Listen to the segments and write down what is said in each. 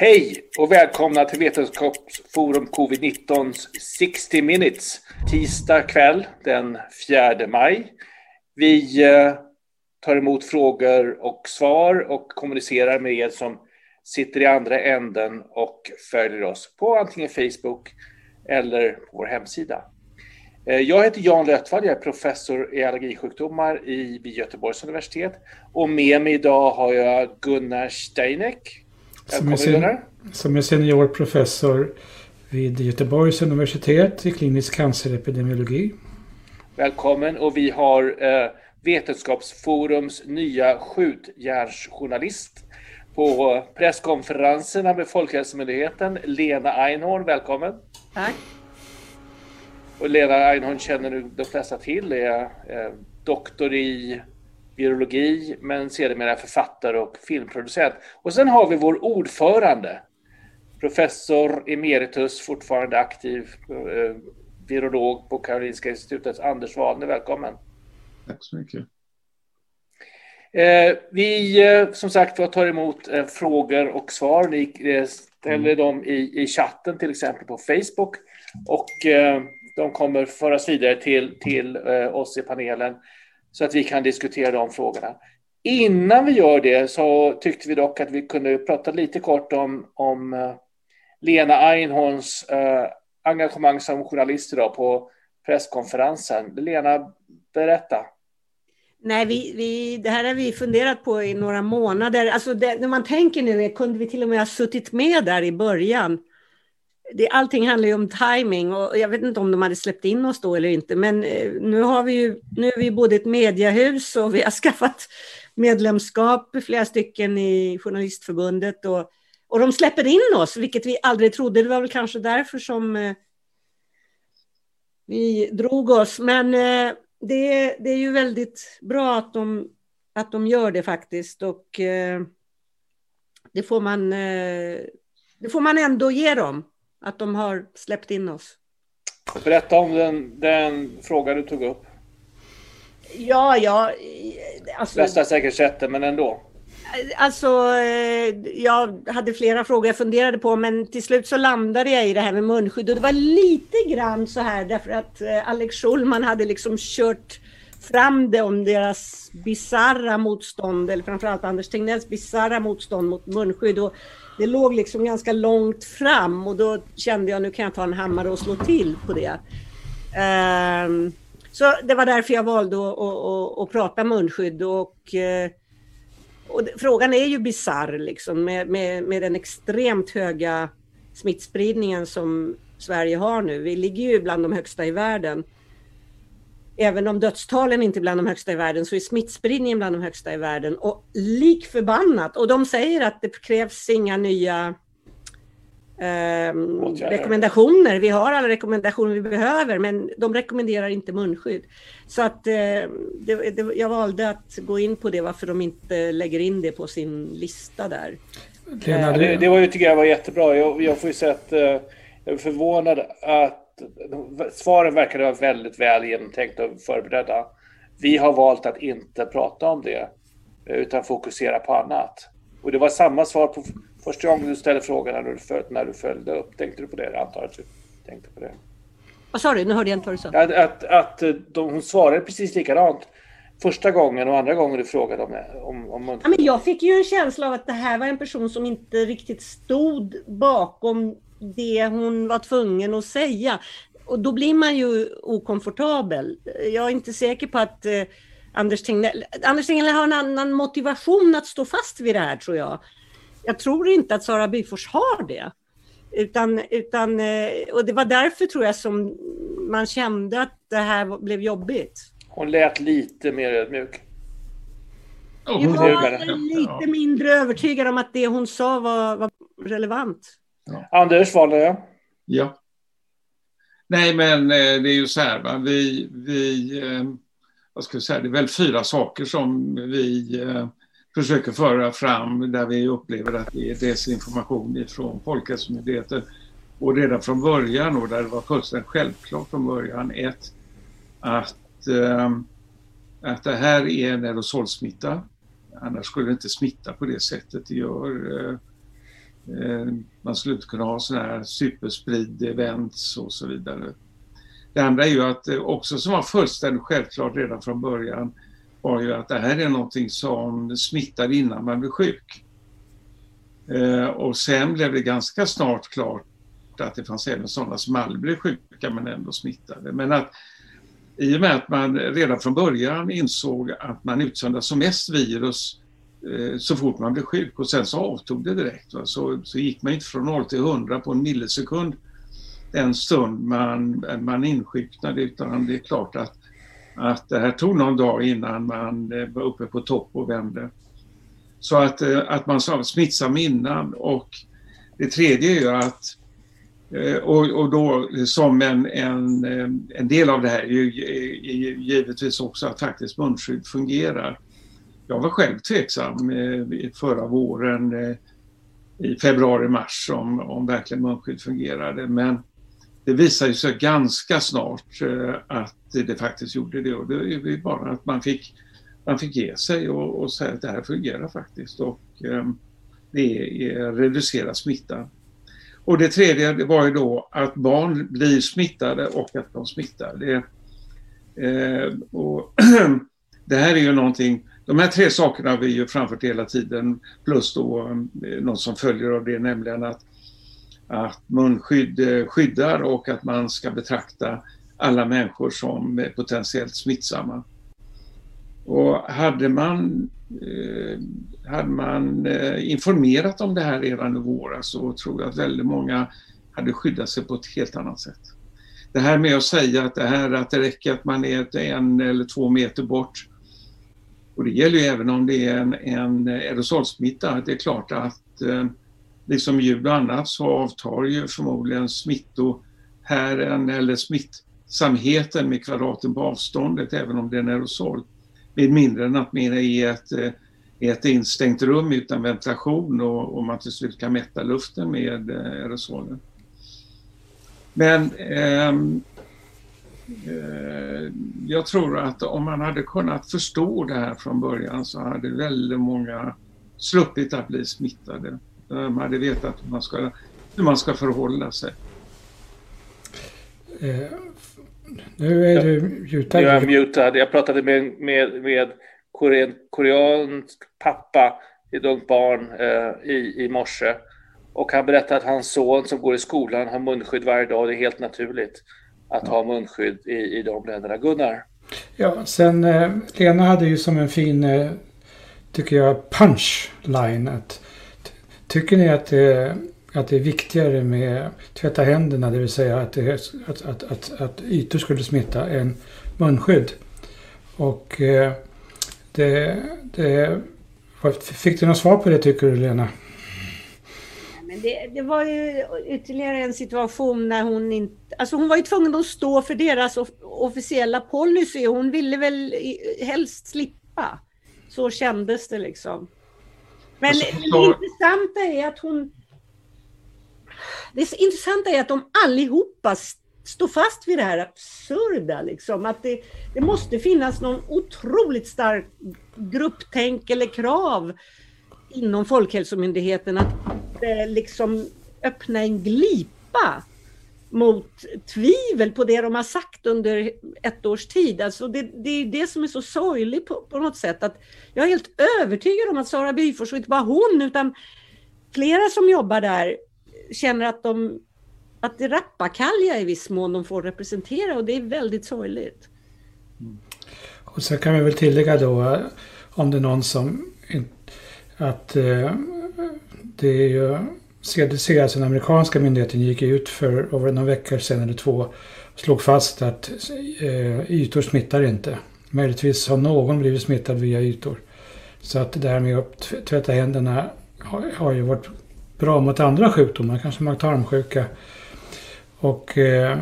Hej och välkomna till Vetenskapsforum Covid-19 60 minutes. Tisdag kväll den 4 maj. Vi eh, tar emot frågor och svar och kommunicerar med er som sitter i andra änden och följer oss på antingen Facebook eller på vår hemsida. Eh, jag heter Jan Lötvall, jag är professor i allergisjukdomar vid Göteborgs universitet och med mig idag har jag Gunnar Steineck som är, sen, som är senior professor vid Göteborgs universitet i klinisk cancerepidemiologi. Välkommen och vi har eh, Vetenskapsforums nya skjutjärnsjournalist på presskonferenserna med Folkhälsomyndigheten, Lena Einhorn. Välkommen! Tack! Och Lena Einhorn känner nu de flesta till, är eh, doktor i virologi, men sedermera författare och filmproducent. Och sen har vi vår ordförande, professor emeritus, fortfarande aktiv eh, virolog på Karolinska institutet, Anders Wallner. Välkommen! Tack så mycket. Eh, vi eh, som sagt tar emot eh, frågor och svar. Ni eh, ställer mm. dem i, i chatten till exempel på Facebook och eh, de kommer föras vidare till, till oss i panelen så att vi kan diskutera de frågorna. Innan vi gör det så tyckte vi dock att vi kunde prata lite kort om, om eh, Lena Einhorns eh, engagemang som journalist idag på presskonferensen. Lena, berätta. Nej, vi, vi, det här har vi funderat på i några månader. Alltså det, när man tänker nu, kunde vi till och med ha suttit med där i början det, allting handlar ju om timing och jag vet inte om de hade släppt in oss då eller inte, men eh, nu har vi ju, nu är vi både ett mediehus och vi har skaffat medlemskap, flera stycken i Journalistförbundet och, och de släpper in oss, vilket vi aldrig trodde. Det var väl kanske därför som eh, vi drog oss, men eh, det, det är ju väldigt bra att de, att de gör det faktiskt och det får man det får man ändå ge dem att de har släppt in oss. Berätta om den, den fråga du tog upp. Ja, ja. Alltså, Bästa säkerhetssättet, men ändå. Alltså, eh, jag hade flera frågor jag funderade på, men till slut så landade jag i det här med munskydd. Och det var lite grann så här, därför att eh, Alex Schulman hade liksom kört fram det om deras bizarra motstånd, eller framförallt Anders Tegnells bizarra motstånd mot munskydd. Och det låg liksom ganska långt fram och då kände jag nu kan jag ta en hammare och slå till på det. Um, så det var därför jag valde att, att, att, att prata munskydd och, eh, och frågan är ju bizarr liksom med, med, med den extremt höga smittspridningen som Sverige har nu. Vi ligger ju bland de högsta i världen även om dödstalen inte är bland de högsta i världen så är smittspridningen bland de högsta i världen. Och lik förbannat, och de säger att det krävs inga nya eh, rekommendationer. Vi har alla rekommendationer vi behöver, men de rekommenderar inte munskydd. Så att eh, det, det, jag valde att gå in på det, varför de inte lägger in det på sin lista där. Lena, det, det var ju, tycker jag var jättebra. Jag, jag får ju sett, eh, jag är förvånad att svaren verkar vara väldigt väl genomtänkta och förberedda. Vi har valt att inte prata om det utan fokusera på annat. Och det var samma svar på första gången du ställde frågan när du, följde, när du följde upp. Tänkte du på det? Jag antar att du tänkte på det. Vad sa du? Nu hörde jag inte vad du sa. Att, att, att de, hon svarade precis likadant första gången och andra gången du frågade om, om, om ja, men Jag fick ju en känsla av att det här var en person som inte riktigt stod bakom det hon var tvungen att säga. Och då blir man ju okomfortabel. Jag är inte säker på att eh, Anders Tegnell, Anders Tegnell har en annan motivation att stå fast vid det här tror jag. Jag tror inte att Sara Byfors har det. Utan, utan, eh, och det var därför tror jag som man kände att det här blev jobbigt. Hon lät lite mer ödmjuk. Jag var lite mindre övertygad om att det hon sa var, var relevant. Ja. Anders, var det? Ja. Nej, men eh, det är ju så här, va? vi, vi eh, vad ska jag säga, det är väl fyra saker som vi eh, försöker föra fram där vi upplever att det är desinformation ifrån Folkhälsomyndigheten. Och redan från början, och där det var fullständigt självklart från början, ett, att, att det här är en aerosolsmitta. Annars skulle det inte smitta på det sättet det gör Eh, man skulle inte kunna ha sådana här supersprid-events och så vidare. Det andra är ju att eh, också som var fullständigt självklart redan från början var ju att det här är någonting som smittar innan man blir sjuk. Eh, och sen blev det ganska snart klart att det fanns även sådana som aldrig blev sjuka men ändå smittade. Men att i och med att man redan från början insåg att man utsöndrar som mest virus eh, Eh, så fort man blev sjuk och sen så avtog det direkt. Så, så gick man inte från 0 till 100 på en millisekund den stund man, man insjuknade utan det är klart att, att det här tog någon dag innan man eh, var uppe på topp och vände. Så att, eh, att man sa smittsam innan och det tredje är ju att och, och då som en, en, en del av det här är ju givetvis också att faktiskt munskydd fungerar. Jag var själv tveksam eh, förra våren eh, i februari-mars om, om verkligen munskydd fungerade men det visade sig ganska snart eh, att det faktiskt gjorde det och det är bara att man fick, man fick ge sig och, och säga att det här fungerar faktiskt och eh, det är, reducerar smittan. Och det tredje det var ju då att barn blir smittade och att de smittar. Det, och det här är ju någonting, de här tre sakerna har vi ju framfört hela tiden plus då eh, något som följer av det nämligen att att munskydd eh, skyddar och att man ska betrakta alla människor som eh, potentiellt smittsamma. Och hade man, eh, hade man eh, informerat om det här redan i våras så tror jag att väldigt många hade skyddat sig på ett helt annat sätt. Det här med att säga att det, här, att det räcker att man är en eller två meter bort och det gäller ju även om det är en, en aerosolsmitta. Det är klart att eh, liksom ljud och annat så avtar ju förmodligen smittohären eller smittsamheten med kvadraten på avståndet även om det är en aerosol. Med mindre än att man är i ett, eh, ett instängt rum utan ventilation och, och man till slut kan mätta luften med eh, aerosolen. Men eh, jag tror att om man hade kunnat förstå det här från början så hade väldigt många sluppit att bli smittade. De hade vetat hur man ska, hur man ska förhålla sig. Eh, nu är du mutad. Nu är jag mutad. Jag pratade med, med, med korean, koreansk pappa ett ungt barn eh, i, i morse. Och han berättade att hans son som går i skolan har munskydd varje dag. Det är helt naturligt att ja. ha munskydd i, i de länderna. Gunnar? Ja, sen eh, Lena hade ju som en fin, eh, tycker jag, punchline att Tycker ni att det, att det är viktigare med tvätta händerna, det vill säga att, det, att, att, att, att ytor skulle smitta, än munskydd? Och eh, det, det, fick du något svar på det tycker du Lena? Men det, det, var ju ytterligare en situation när hon inte... Alltså hon var ju tvungen att stå för deras officiella policy. Hon ville väl helst slippa. Så kändes det liksom. Men alltså, det intressanta är att hon... Det intressanta är att de allihopa står fast vid det här absurda. Liksom. Att det, det måste finnas någon otroligt stark grupptänk eller krav inom Folkhälsomyndigheten att eh, liksom öppna en glipa mot tvivel på det de har sagt under ett års tid. Alltså det, det är det som är så sorgligt på, på, något sätt. Att jag är helt övertygad om att Sara Byfors, och inte bara hon, utan flera som jobbar där känner att, de, att det rappakalja i viss mån de får representera och det är väldigt sorgligt. Mm. Och så kan vi väl tillägga då eh, om det är någon som att eh, det är ju CDC, alltså den amerikanska myndigheten, gick ut för över någon vecka sedan eller två och slog fast att eh, ytor smittar inte. Möjligtvis har någon blivit smittad via ytor. Så att det här med att tvätta händerna har, har ju varit bra mot andra sjukdomar, kanske mag-tarmsjuka. Och, eh,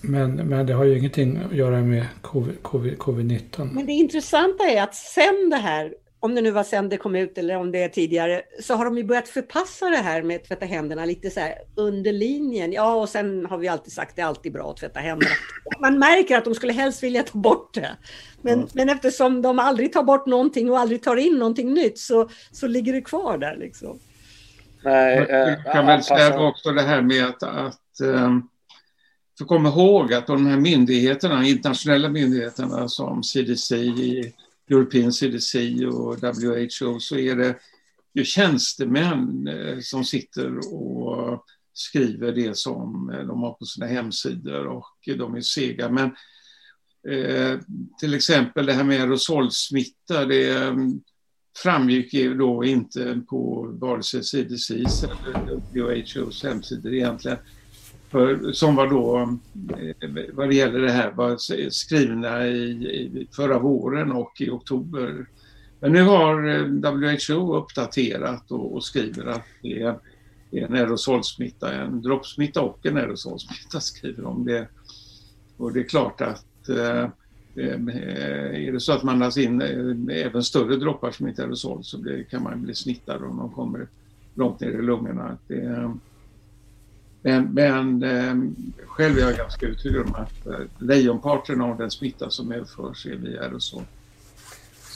men, men det har ju ingenting att göra med covid-19. COVID, COVID men det intressanta är att sen det här om det nu var sen det kom ut eller om det är tidigare, så har de ju börjat förpassa det här med att tvätta händerna lite så här under linjen. Ja, och sen har vi alltid sagt att det är alltid bra att tvätta händerna. Man märker att de skulle helst vilja ta bort det. Men, mm. men eftersom de aldrig tar bort någonting och aldrig tar in någonting nytt så, så ligger det kvar där liksom. Nej, jag eh, kan väl säga också det här med att, att eh, för kom ihåg att de här myndigheterna, internationella myndigheterna som CDC, European CDC och WHO så är det ju tjänstemän eh, som sitter och skriver det som eh, de har på sina hemsidor och de är sega. Men eh, till exempel det här med aerosolsmitta, det mm, framgick ju då inte på vare sig CDCs eller WHOs hemsidor egentligen. För, som var då, eh, vad det gäller det här, var skrivna i, i förra våren och i oktober. Men nu har eh, WHO uppdaterat och, och skriver att det är en aerosolsmitta, en droppsmitta och en aerosolsmitta skriver de det. Och det är klart att eh, eh är det så att man andas in eh, även större droppar som inte är aerosol så blir, kan man bli smittad om de kommer långt ner i lungorna. Det, men men eh, själv är jag ganska övertygad om att eh, lejonparten av den smitta som överförs är via aerosol.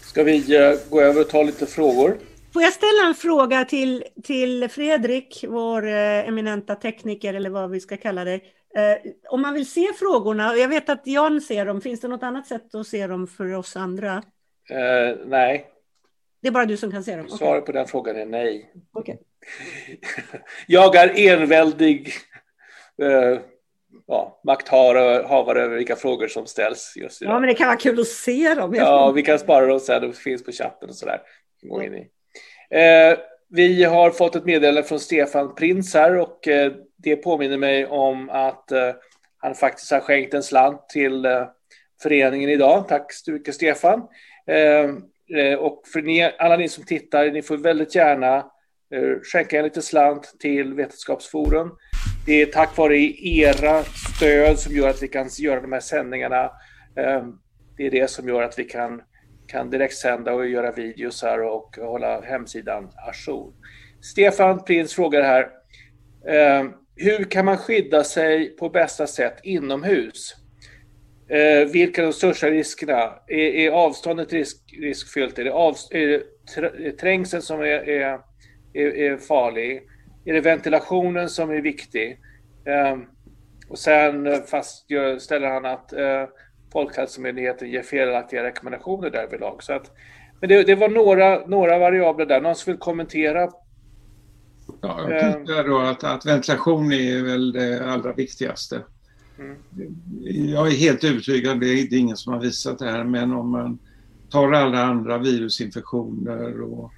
Ska vi eh, gå över och ta lite frågor? Får jag ställa en fråga till, till Fredrik, vår eh, eminenta tekniker eller vad vi ska kalla det. Eh, om man vill se frågorna, och jag vet att Jan ser dem, finns det något annat sätt att se dem för oss andra? Eh, nej, Det är bara du som kan se dem? Svaret på den frågan är nej. Okej. Jag är enväldig eh, ja, makthavare över vilka frågor som ställs just Ja, idag. men det kan vara kul att se dem. Ja, vi kan spara dem sen, de finns på chatten och sådär. Gå in i. Eh, vi har fått ett meddelande från Stefan Prins här och eh, det påminner mig om att eh, han faktiskt har skänkt en slant till eh, föreningen idag. Tack så mycket Stefan. Eh, eh, och för ni, alla ni som tittar, ni får väldigt gärna Eh, skänka en liten slant till Vetenskapsforum. Det är tack vare era stöd som gör att vi kan göra de här sändningarna. Ehm, det är det som gör att vi kan, kan direktsända och göra videos här och hålla hemsidan ajour. Stefan Prins frågar här. Ehm, hur kan man skydda sig på bästa sätt inomhus? Eh, vilka är de största riskerna? Är, är avståndet risk, riskfyllt? Är det, av, är det trängseln som är, är, är, är farlig? Är det ventilationen som är viktig? Eh, och sen eh, fast gör, ställer han att eh, Folkhälsomyndigheten ger felaktiga rekommendationer därvidlag. Så att, men det, det var några, några variabler där. Någon som vill kommentera? Ja, jag tycker då att, att ventilation är väl det allra viktigaste. Mm. Jag är helt övertygad, det är ingen som har visat det här, men om man tar alla andra virusinfektioner och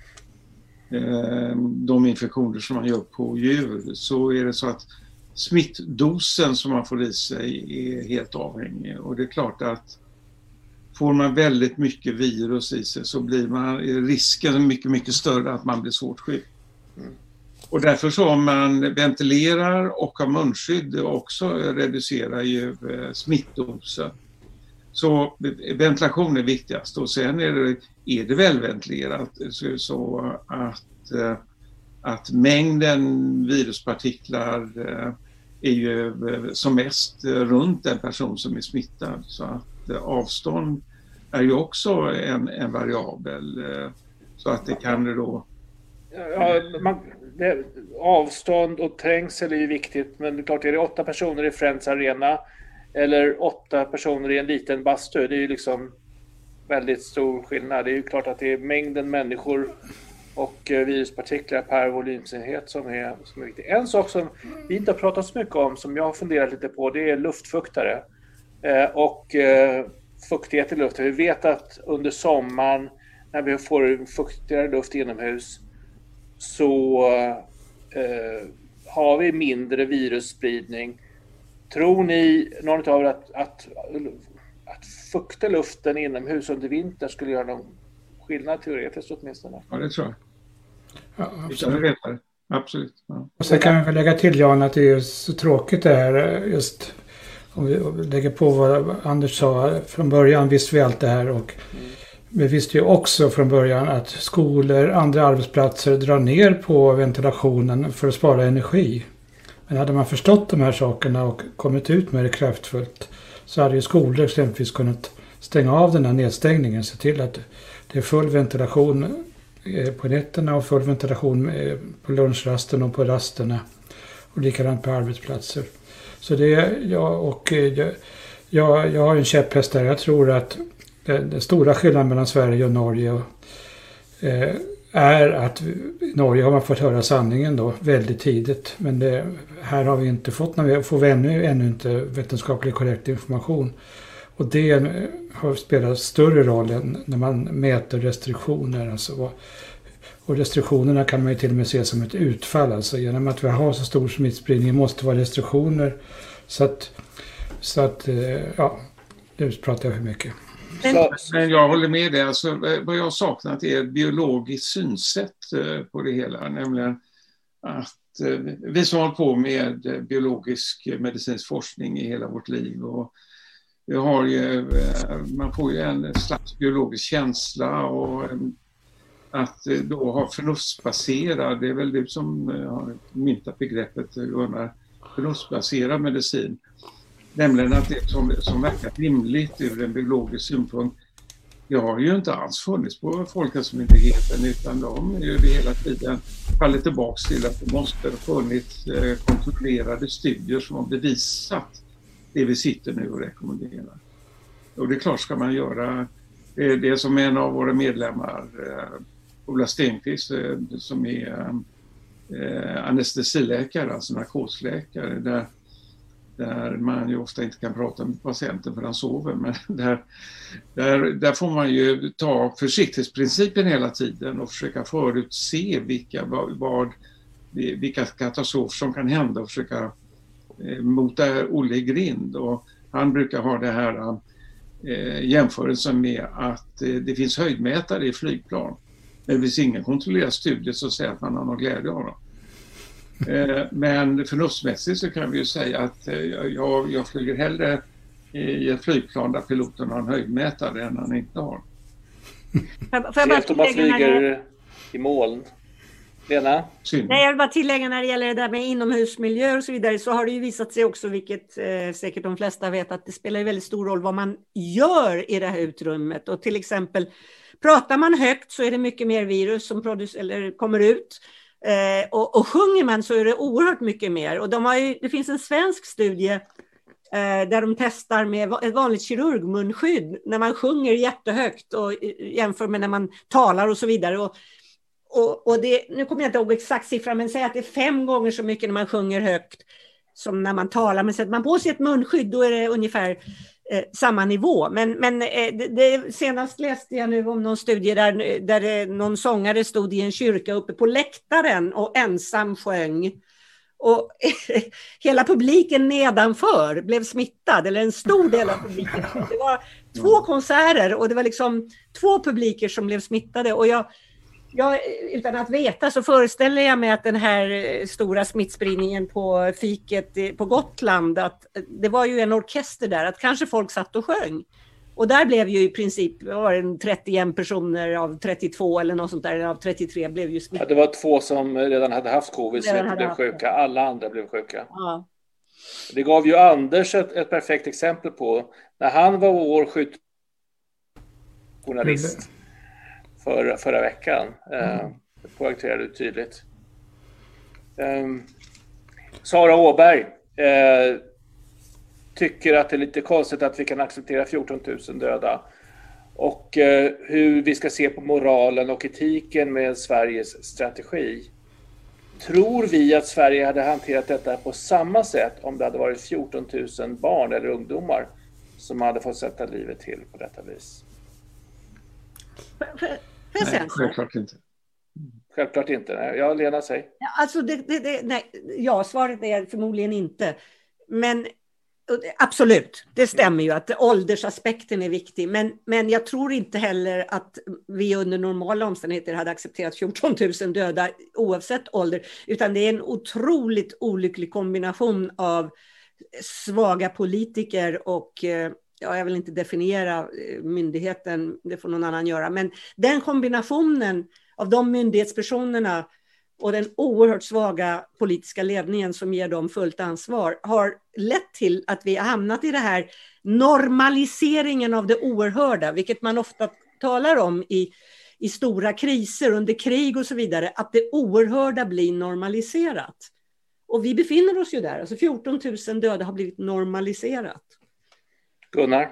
de infektioner som man gör på djur så är det så att smittdosen som man får i sig är helt avhängig och det är klart att får man väldigt mycket virus i sig så blir man, är risken mycket, mycket större att man blir svårt sjuk. Och därför så om man ventilerar och har munskydd också reducerar ju eh, smittdosen. Så ventilation är viktigast och sen är det, är det välventilerat så, så att, eh, att mängden viruspartiklar eh, är ju eh, som mest runt den person som är smittad. Så att avstånd är ju också en, en variabel. Så att det kan då Ja, man, det, avstånd och trängsel är ju viktigt, men det är klart, är det åtta personer i Friends Arena eller åtta personer i en liten bastu, det är ju liksom väldigt stor skillnad. Det är ju klart att det är mängden människor och eh, viruspartiklar per volymsenhet som är, som är viktig. En sak som vi inte har pratat så mycket om, som jag har funderat lite på, det är luftfuktare eh, och eh, fuktighet i luften. Vi vet att under sommaren när vi får fuktigare luft inomhus så eh, har vi mindre virusspridning. Tror ni, någon av er, att, att, att fukta luften inomhus under vintern skulle göra någon skillnad teoretiskt åtminstone? Ja, det tror jag. Ja, absolut. Absolut. Ja. Och sen kan vi lägga till Jan att det är så tråkigt det här just om vi lägger på vad Anders sa från början visste vi allt det här och vi visste ju också från början att skolor, andra arbetsplatser drar ner på ventilationen för att spara energi. Men hade man förstått de här sakerna och kommit ut med det kraftfullt så hade ju skolor exempelvis kunnat stänga av den här nedstängningen, se till att det är full ventilation eh, på nätterna och full ventilation eh, på lunchrasten och på rasterna. Och likadant på arbetsplatser. Så det är jag och eh, jag, jag, har en käpphäst där. Jag tror att den, den stora skillnaden mellan Sverige och Norge och, eh, är att i Norge har man fått höra sanningen då väldigt tidigt. Men det, här har vi inte fått, vi får ännu, ännu inte vetenskapligt korrekt information. Och det har spelat större roll än när man mäter restriktioner. Alltså, och restriktionerna kan man ju till och med se som ett utfall. Alltså genom att vi har så stor smittspridning måste det vara restriktioner. Så att, så att eh, ja, nu pratar jag för mycket. Men jag håller med dig. Alltså, vad jag har saknat är ett biologiskt synsätt eh, på det hela. Nämligen att eh, vi som har på med biologisk medicinsk forskning i hela vårt liv och vi har ju, eh, man får ju en slags biologisk känsla och att då ha förnuftsbaserad, det är väl du som har myntat begreppet Gunnar, förnuftsbaserad medicin. Nämligen att det som, som verkar rimligt ur en biologisk synpunkt, det har ju inte alls funnits på Folkhälsomyndigheten utan de är ju hela tiden fallit tillbaks till att det måste ha funnits eh, kontrollerade studier som har bevisat det vi sitter nu och rekommenderar. Och det är klart ska man göra eh, det, som en av våra medlemmar, eh, Ola Stenqvist, som är anestesiläkare, alltså narkosläkare, där där man ju ofta inte kan prata med patienten för han sover. Men där, där, där får man ju ta försiktighetsprincipen hela tiden och försöka förutse vilka, vad, vilka katastrofer som kan hända och försöka eh, mota Olle i grind. Och han brukar ha det här eh, jämförelsen med att eh, det finns höjdmätare i flygplan. Men det finns ingen kontrollerad studie som säger att man har någon glädje av dem. Eh, men förnuftsmässigt så kan vi ju säga att eh, jag, jag flyger hellre i ett flygplan där piloten har en höjdmätare än han inte har. Får jag bara tillägga man flyger i moln. Lena? Nej, jag vill bara tillägga när det gäller det där med inomhusmiljöer och så vidare så har det ju visat sig också, vilket eh, säkert de flesta vet, att det spelar väldigt stor roll vad man gör i det här utrymmet. Och till exempel pratar man högt så är det mycket mer virus som eller kommer ut. Eh, och, och sjunger man så är det oerhört mycket mer. Och de har ju, det finns en svensk studie eh, där de testar med ett vanligt kirurgmunskydd när man sjunger jättehögt och eh, jämför med när man talar och så vidare. Och, och, och det, nu kommer jag inte ihåg exakt siffran, men säg att det är fem gånger så mycket när man sjunger högt som när man talar. Men sätter man på sig ett munskydd, då är det ungefär eh, samma nivå. Men, men eh, det, det, senast läste jag nu om någon studie där, där eh, någon sångare stod i en kyrka uppe på läktaren och ensam sjöng. Och hela publiken nedanför blev smittad, eller en stor del av publiken. Det var två konserter och det var liksom två publiker som blev smittade. Och jag, jag, utan att veta så föreställer jag mig att den här eh, stora smittspridningen på fiket på Gotland, att det var ju en orkester där, att kanske folk satt och sjöng. Och där blev ju i princip var det 31 personer av 32 eller något sånt där, av 33 blev ju smittade. Ja, det var två som redan hade haft covid som inte blev sjuka. Alla andra blev sjuka. Ja. Det gav ju Anders ett, ett perfekt exempel på när han var vår skyttjournalist för, förra veckan. Eh, mm. Det poängterade du tydligt. Um, Sara Åberg eh, tycker att det är lite konstigt att vi kan acceptera 14 000 döda. Och eh, hur vi ska se på moralen och etiken med Sveriges strategi. Tror vi att Sverige hade hanterat detta på samma sätt om det hade varit 14 000 barn eller ungdomar som hade fått sätta livet till på detta vis? Nej, självklart inte. Självklart inte. Ja, Lena, säg. Alltså, det, det, det, nej, ja, svaret är förmodligen inte. Men absolut, det stämmer ju att åldersaspekten är viktig. Men, men jag tror inte heller att vi under normala omständigheter hade accepterat 14 000 döda oavsett ålder. Utan det är en otroligt olycklig kombination av svaga politiker och eh, ja, jag vill inte definiera eh, myndigheten, det får någon annan göra, men den kombinationen av de myndighetspersonerna och den oerhört svaga politiska ledningen som ger dem fullt ansvar har lett till att vi har hamnat i det här normaliseringen av det oerhörda, vilket man ofta talar om i, i stora kriser under krig och så vidare, att det oerhörda blir normaliserat. Och vi befinner oss ju där, alltså 14 000 döda har blivit normaliserat. Gunnar?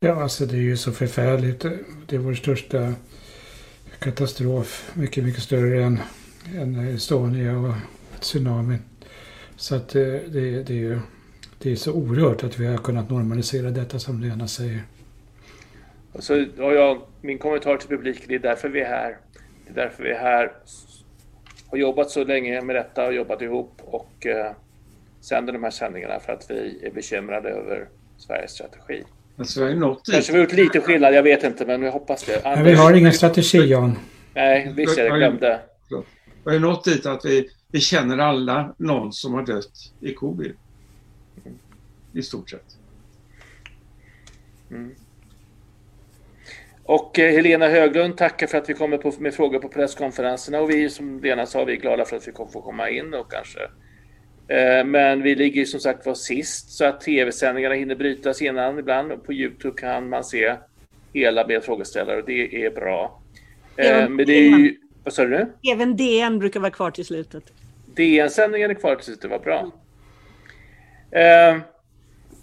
Ja, alltså det är ju så förfärligt. Det är vår största katastrof. Mycket, mycket större än, än Estonia och tsunamin. Så att det, eh, det, det, är ju, det är så oerhört att vi har kunnat normalisera detta som Lena säger. Så har jag, min kommentar till publiken, det är därför vi är här. Det är därför vi är här. Har jobbat så länge med detta och jobbat ihop och eh, sänder de här sändningarna för att vi är bekymrade över Sveriges strategi. Alltså, vi har nått Kanske vi har gjort lite skillnad, jag vet inte, men jag hoppas det. Anders, men vi har ingen strategi, Jan. Nej, visst jag glömde. Vi har nått dit att vi, vi känner alla någon som har dött i covid. I stort sett. Mm. Och eh, Helena Höglund tackar för att vi kommer på, med frågor på presskonferenserna och vi som Lena sa, vi är glada för att vi får komma in och kanske men vi ligger som sagt var sist så att tv-sändningarna hinner brytas innan ibland. På Youtube kan man se hela med frågeställare och det är bra. Eh, men det är ju, vad sa du nu? Även DN brukar vara kvar till slutet. DN-sändningen är kvar till slutet, vad bra. Eh,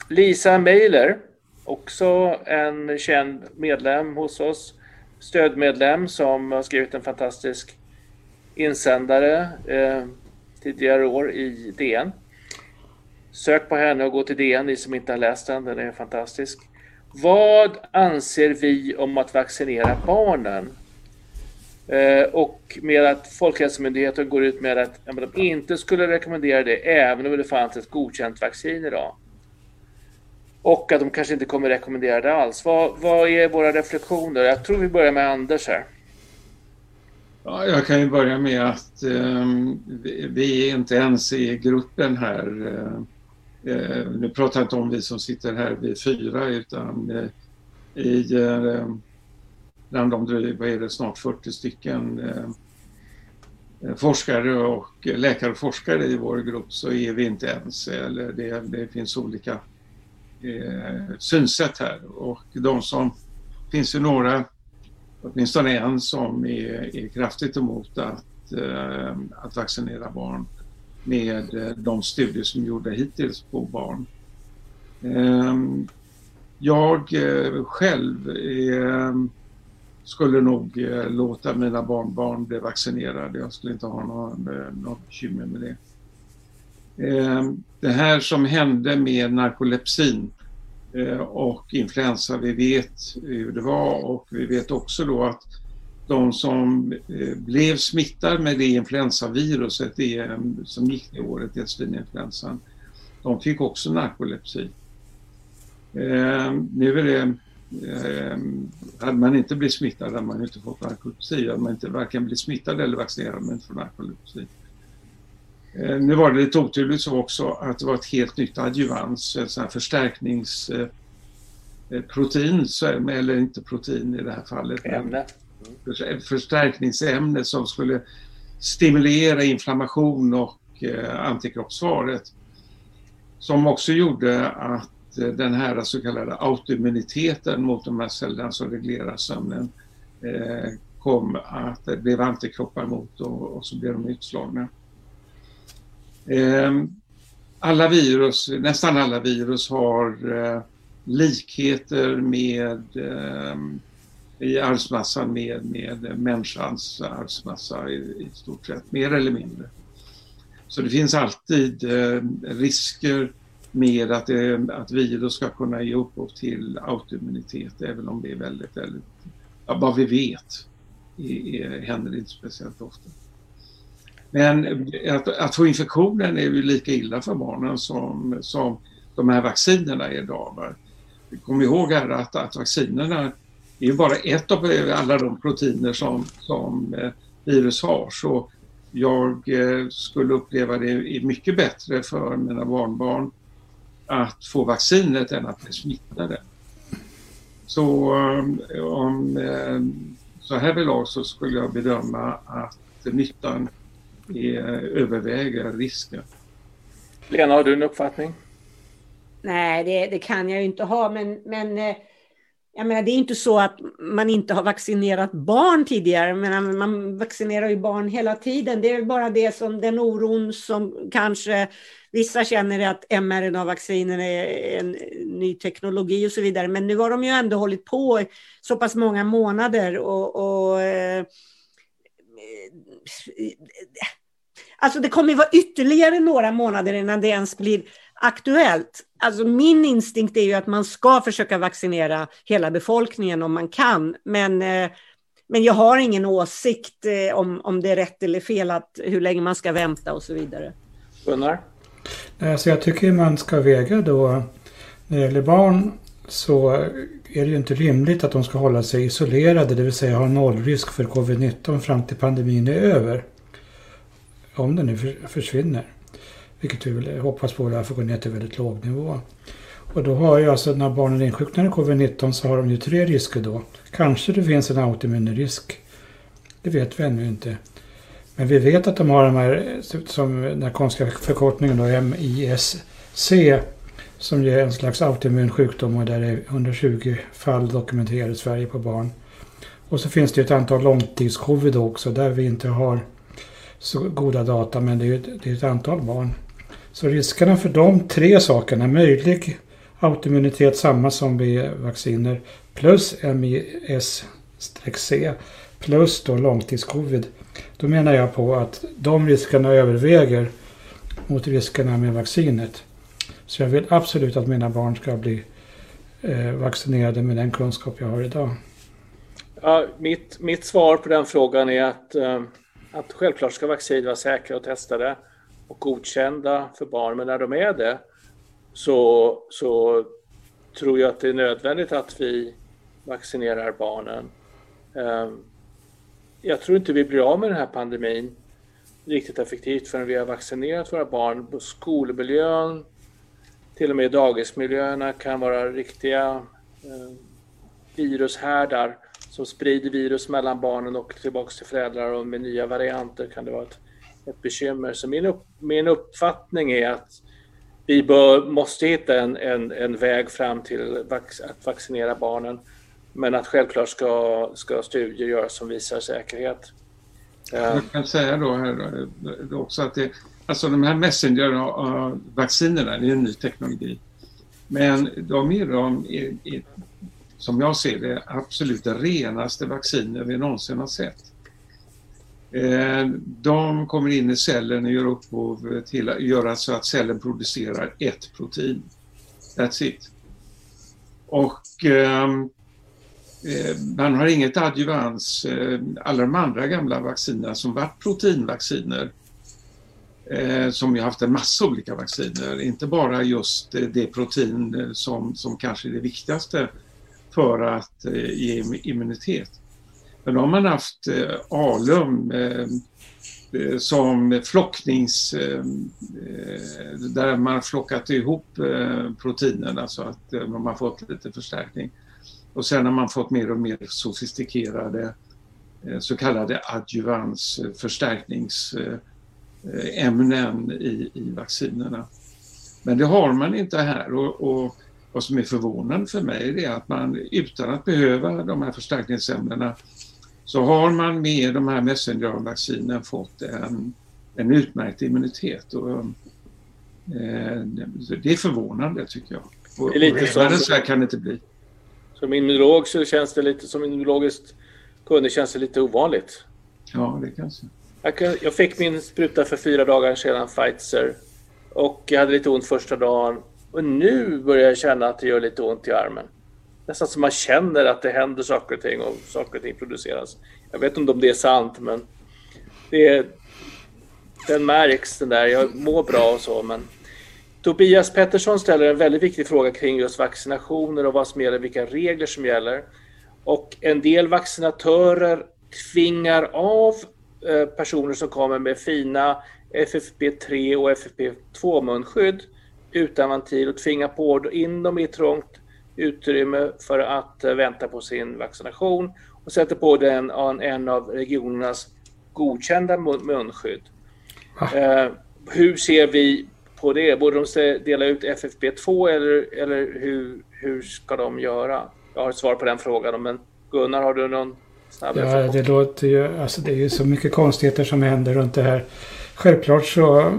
Lisa Meiler också en känd medlem hos oss, stödmedlem som har skrivit en fantastisk insändare eh, tidigare år i DN. Sök på henne och gå till DN, ni som inte har läst den, den är fantastisk. Vad anser vi om att vaccinera barnen? Eh, och med att Folkhälsomyndigheten går ut med att ja, de inte skulle rekommendera det även om det fanns ett godkänt vaccin idag. Och att de kanske inte kommer rekommendera det alls. Vad, vad är våra reflektioner? Jag tror vi börjar med Anders här. Ja, jag kan ju börja med att eh, vi är inte ens i gruppen här. Eh, eh, nu pratar jag inte om vi som sitter här, vi fyra, utan eh, i eh, bland de vad är det, snart 40 stycken eh, eh, forskare och läkare och forskare i vår grupp så är vi inte ens, eller det, det finns olika eh, synsätt här och de som finns ju några, åtminstone en som är, är kraftigt emot att, eh, att vaccinera barn med eh, de studier som är gjorda hittills på barn. Eh, jag eh, själv är, skulle nog eh, låta mina barnbarn bli vaccinerade. Jag skulle inte ha eh, något bekymmer med det. Ehm, det här som hände med narkolepsin eh, Eh, och influensa, vi vet hur det var och vi vet också då att de som eh, blev smittade med det influensaviruset eh, som gick det året, det svininfluensan, de fick också narkolepsi. Nu är det hade man inte blivit smittad hade man inte fått narkolepsi. Hade man inte varken blivit smittad eller vaccinerad hade man inte fått narkolepsi. Eh, nu var det lite otydligt så också att det var ett helt nytt adjuvans, ett sånt här förstärkningsprotein, eh, eller inte protein i det här fallet. Ämne. Mm. Förstärkningsämne som skulle stimulera inflammation och eh, antikroppssvaret. Som också gjorde att den här så kallade autoimmuniteten mot de här cellerna som reglerar sömnen kom att det blev antikroppar mot och, och så blev de utslagna. Ehm, alla virus, nästan alla virus har eh, likheter med ehm, i arvsmassan med, med människans arvsmassa i, i stort sett, mer eller mindre. Så det finns alltid eh, risker med att, eh, att virus ska kunna ge upphov till autoimmunitet även om det är väldigt, väldigt, ja, vad vi vet, är, är, händer det inte speciellt ofta. Men att, att få infektionen är ju lika illa för barnen som, som de här vaccinerna är idag. Kom ihåg här att, att vaccinerna är ju bara ett av alla de proteiner som, som eh, virus har. Så jag eh, skulle uppleva det mycket bättre för mina barnbarn att få vaccinet än att bli smittade. Så eh, om så här så skulle jag bedöma att nyttan överväger risken. Lena, har du en uppfattning? Nej, det, det, kan jag ju inte ha, men, men eh, jag menar, det är inte så att man inte har vaccinerat barn tidigare, men man vaccinerar ju barn hela tiden. Det är bara det som den oron som kanske vissa känner är att mRNA-vacciner är en ny teknologi och så vidare. Men nu har de ju ändå hållit på så pass många månader och, och eh, Alltså det kommer vara ytterligare några månader innan det ens blir aktuellt. Alltså min instinkt är ju att man ska försöka vaccinera hela befolkningen om man kan. Men, eh, men jag har ingen åsikt eh, om, om det är rätt eller fel, att, hur länge man ska vänta och så vidare. Gunnar? Alltså jag tycker man ska väga då, när det gäller barn så är det ju inte rimligt att de ska hålla sig isolerade, det vill säga ha nollrisk för covid-19 fram till pandemin är över. Om den nu försvinner. Vilket vi hoppas på, därför går ner till väldigt låg nivå. Och då har ju alltså när barnen insjuknar i covid-19 så har de ju tre risker då. Kanske det finns en autoimmun risk. Det vet vi ännu inte. Men vi vet att de har de här, som den konstiga förkortningen då, MISC, som ger en slags autoimmun sjukdom och där det är 120 fall dokumenterade i Sverige på barn. Och så finns det ett antal långtidscovid också där vi inte har så goda data men det är, det är ett antal barn. Så riskerna för de tre sakerna, möjlig autoimmunitet samma som vid vacciner plus MIS-C plus då långtidscovid. Då menar jag på att de riskerna överväger mot riskerna med vaccinet. Så jag vill absolut att mina barn ska bli eh, vaccinerade med den kunskap jag har idag. Ja, mitt, mitt svar på den frågan är att, eh, att självklart ska vaccin vara säkra och testade och godkända för barn, men när de är det så, så tror jag att det är nödvändigt att vi vaccinerar barnen. Eh, jag tror inte vi blir av med den här pandemin riktigt effektivt förrän vi har vaccinerat våra barn. Skolmiljön, till och med dagismiljöerna kan vara riktiga eh, virushärdar som sprider virus mellan barnen och tillbaks till föräldrar och med nya varianter kan det vara ett, ett bekymmer. Så min, upp, min uppfattning är att vi bör, måste hitta en, en, en väg fram till vax, att vaccinera barnen. Men att självklart ska, ska studier göras som visar säkerhet. Jag kan säga då här också att det, Alltså de här messenger-vaccinerna, det är en ny teknologi. Men de är, de är, är, som jag ser det, absolut renaste vacciner vi någonsin har sett. Eh, de kommer in i cellen och gör upphov till att göra så att cellen producerar ett protein. That's it. Och ehm, eh, man har inget adjuvans. Eh, alla de andra gamla vaccinerna som varit proteinvacciner Eh, som ju haft en massa olika vacciner, inte bara just eh, det protein eh, som, som kanske är det viktigaste för att ge immunitet. Men då har man haft alum som flocknings... där man flockat ihop proteinerna så att man har fått lite förstärkning. Och sen har man fått mer och mer sofistikerade så kallade adjuvansförstärknings förstärknings ämnen i, i vaccinerna. Men det har man inte här och, och vad som är förvånande för mig är att man utan att behöva de här förstärkningsämnena så har man med de här messenger-vaccinen fått en, en utmärkt immunitet. Och, eh, det är förvånande tycker jag. Och, det är lite som, så här kan det inte bli. Som immunolog så känns det lite, som immunologiskt kunnig känns det lite ovanligt. Ja, det kanske. Jag, fick min spruta för fyra dagar sedan, Pfizer. Och jag hade lite ont första dagen. Och nu börjar jag känna att det gör lite ont i armen. Nästan som man känner att det händer saker och ting och saker och ting produceras. Jag vet inte om det är sant, men det är, den märks den där. Jag mår bra och så, men Tobias Pettersson ställer en väldigt viktig fråga kring just vaccinationer och vad som gäller, vilka regler som gäller. Och en del vaccinatörer tvingar av personer som kommer med fina FFP3 och FFP2 munskydd utan ventil och tvinga på in dem i ett trångt utrymme för att eh, vänta på sin vaccination och sätter på den en av regionernas godkända munskydd. Eh, hur ser vi på det? Borde de dela ut FFP2 eller, eller hur, hur ska de göra? jag har ett svar på den frågan. Men Gunnar, har du någon Ja, det låter ju, alltså det är ju så mycket konstigheter som händer runt det här. Självklart så,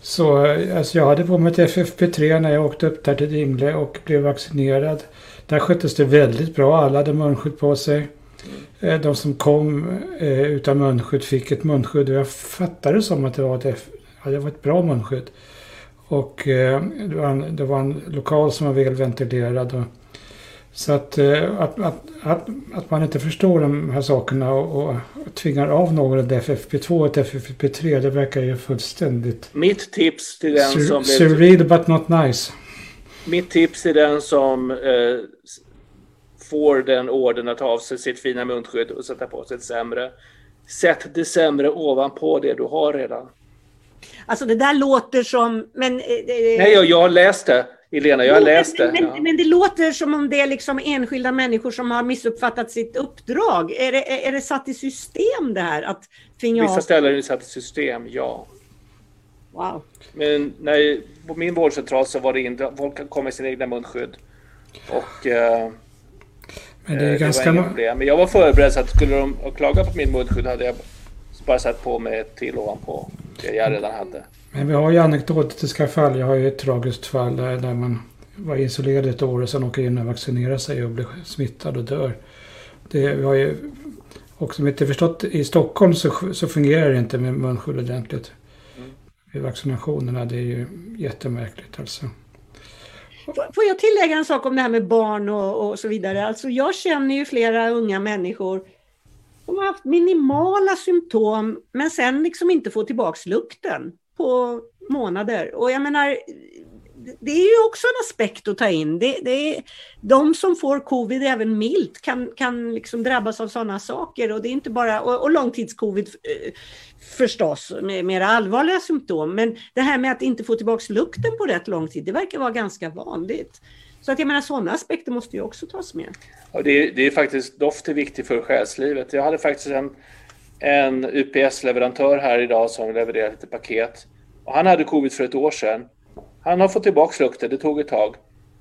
så alltså jag hade på mig ett FFP3 när jag åkte upp där till Dingle och blev vaccinerad. Där sköttes det väldigt bra. Alla hade munskydd på sig. Eh, de som kom eh, utan munskydd fick ett munskydd och jag fattade som att det var ett, ja, det var ett bra munskydd. Och eh, det, var en, det var en lokal som var väl ventilerad. Och, så att, att, att, att, att man inte förstår de här sakerna och, och tvingar av någon ett FFP2 och ett FFP3 det verkar ju fullständigt... Mitt tips till den som... Surreal but not nice. Mitt tips till den som eh, får den orden att ta av sig sitt fina munskydd och sätta på sig ett sämre. Sätt det sämre ovanpå det du har redan. Alltså det där låter som... Men, eh, Nej, jag, jag har läst det. Elena, jag har läst det. Men, ja. men, det låter som om det är liksom enskilda människor som har missuppfattat sitt uppdrag. Är det, är det satt i system det här? Att tvinga Vissa ställen är det satt i system, ja. Wow. Men när, på min vårdcentral så var det inte, folk kom med sina egna munskydd. Och eh, men det är det ganska... Var problem. Men jag var förberedd så att skulle de klaga på min munskydd hade jag bara satt på mig ett till ovanpå det jag redan hade. Men vi har ju anekdotiska fall. Jag har ju ett tragiskt fall där, där man var isolerad ett år och sen åker in och vaccinerar sig och blir smittad och dör. Det, vi har ju, och som inte förstått, i Stockholm så, så fungerar det inte med munskydd ordentligt. Mm. Vid vaccinationerna, det är ju jättemärkligt alltså. Får jag tillägga en sak om det här med barn och, och så vidare? Alltså jag känner ju flera unga människor som har haft minimala symptom men sen liksom inte får tillbaks lukten på månader. Och jag menar, det är ju också en aspekt att ta in. Det, det är, de som får covid även milt kan, kan liksom drabbas av sådana saker och det är inte bara, och, och långtidscovid eh, förstås med mera allvarliga symptom. Men det här med att inte få tillbaka lukten på rätt lång tid, det verkar vara ganska vanligt. Så att jag menar sådana aspekter måste ju också tas med. Ja, det, är, det är faktiskt, doft är viktigt för själslivet. Jag hade faktiskt en, en UPS-leverantör här idag som levererar lite paket. Och han hade covid för ett år sedan. Han har fått tillbaka lukten, det tog ett tag.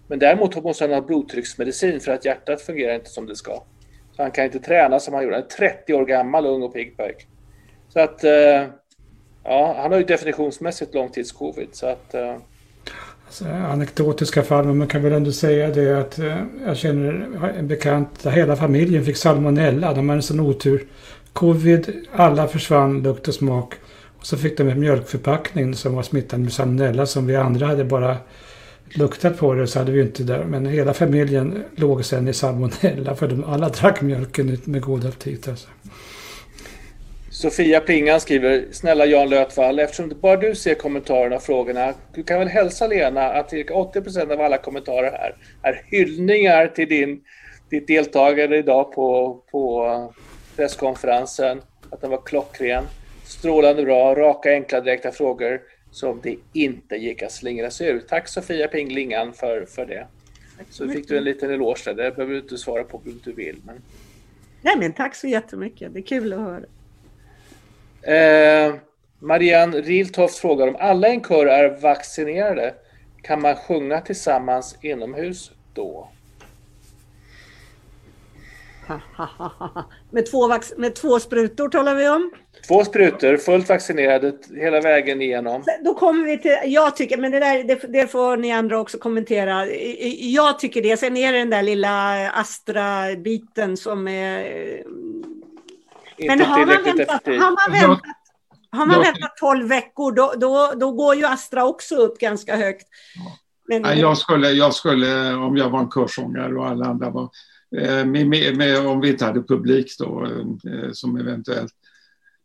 Men däremot måste han ha blodtrycksmedicin för att hjärtat fungerar inte som det ska. Så han kan inte träna som han gjorde. Han är 30 år gammal, ung och pigg Så att, eh, ja, han har ju definitionsmässigt långtidscovid. Så att, eh. alltså, anekdotiska fall, men man kan väl ändå säga det att eh, jag känner en bekant där hela familjen fick salmonella. De hade en sån otur. Covid, alla försvann, lukt och smak. Och så fick de en mjölkförpackning som var smittad med salmonella som vi andra hade bara luktat på det så hade vi inte det. Men hela familjen låg sen i salmonella för de alla drack mjölken med god aptit. Alltså. Sofia Plingan skriver, snälla Jan Lötvall, eftersom bara du ser kommentarerna och frågorna, du kan väl hälsa Lena att cirka 80 procent av alla kommentarer här är hyllningar till din, ditt deltagande idag på, på presskonferensen, att den var klockren strålande bra, raka, enkla, direkta frågor som det inte gick att slingra sig ur. Tack Sofia Pinglingan för, för det. Så fick du en liten eloge där. Det behöver du inte svara på om du vill. Men... Nej, men tack så jättemycket. Det är kul att höra. Eh, Marianne Riltoft frågar om alla i en kör är vaccinerade. Kan man sjunga tillsammans inomhus då? med, två med två sprutor talar vi om. Två sprutor, fullt vaccinerade hela vägen igenom. Då kommer vi till, jag tycker, men det där det, det, får ni andra också kommentera. Jag tycker det. Sen är det den där lilla Astra-biten som är... men har man, väntat, har man väntat, har man väntat 12 veckor då, då, då går ju Astra också upp ganska högt. Men, jag, skulle, jag skulle, om jag var en körsångare och alla andra var Eh, med, med, med, om vi inte hade publik då, eh, som eventuellt.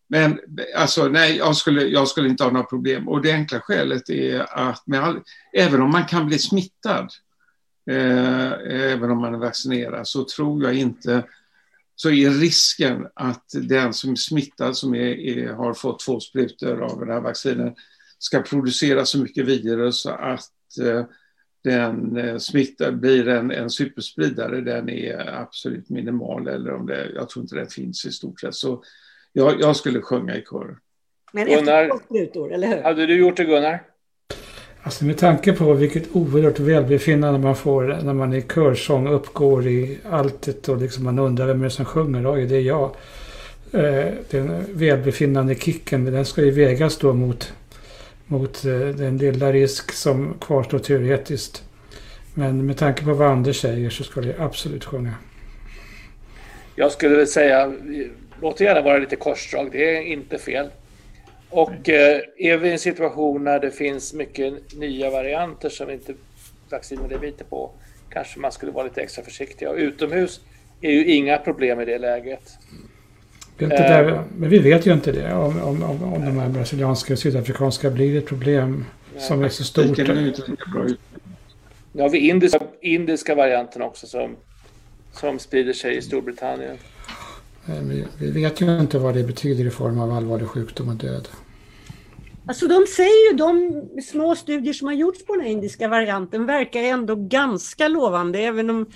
Men alltså, nej, jag skulle, jag skulle inte ha några problem. Och det enkla skälet är att all, även om man kan bli smittad, eh, även om man är vaccinerad, så tror jag inte så är risken att den som är smittad, som är, är, har fått två sprutor av den här vaccinen, ska producera så mycket virus att eh, den eh, smittar, blir en, en superspridare, den är absolut minimal. Eller om det, jag tror inte det finns i stort sett. Så jag, jag skulle sjunga i kör. Men efter Gunnar, två sprutor, eller hur? Hade du gjort det Gunnar? Alltså med tanke på vilket oerhört välbefinnande man får när man i körsång uppgår i alltet och liksom man undrar vem det är som sjunger. Oj, det är jag. Eh, den välbefinnande kicken, den ska ju vägas då mot, mot eh, den lilla risk som kvarstår teoretiskt. Men med tanke på vad Anders säger så ska jag absolut sjunga. Jag skulle väl säga, låt det gärna vara lite korsdrag, det är inte fel. Och eh, är vi i en situation när det finns mycket nya varianter som inte vaccinet är vite på, kanske man skulle vara lite extra försiktig. Och utomhus är ju inga problem i det läget. Där, men vi vet ju inte det, om, om, om, om de här brasilianska och sydafrikanska blir ett problem Nej, som är så stort. Nu har vi indiska, indiska varianten också som, som sprider sig i Storbritannien. Vi, vi vet ju inte vad det betyder i form av allvarlig sjukdom och död. Alltså de säger ju, de små studier som har gjorts på den indiska varianten verkar ändå ganska lovande, även om,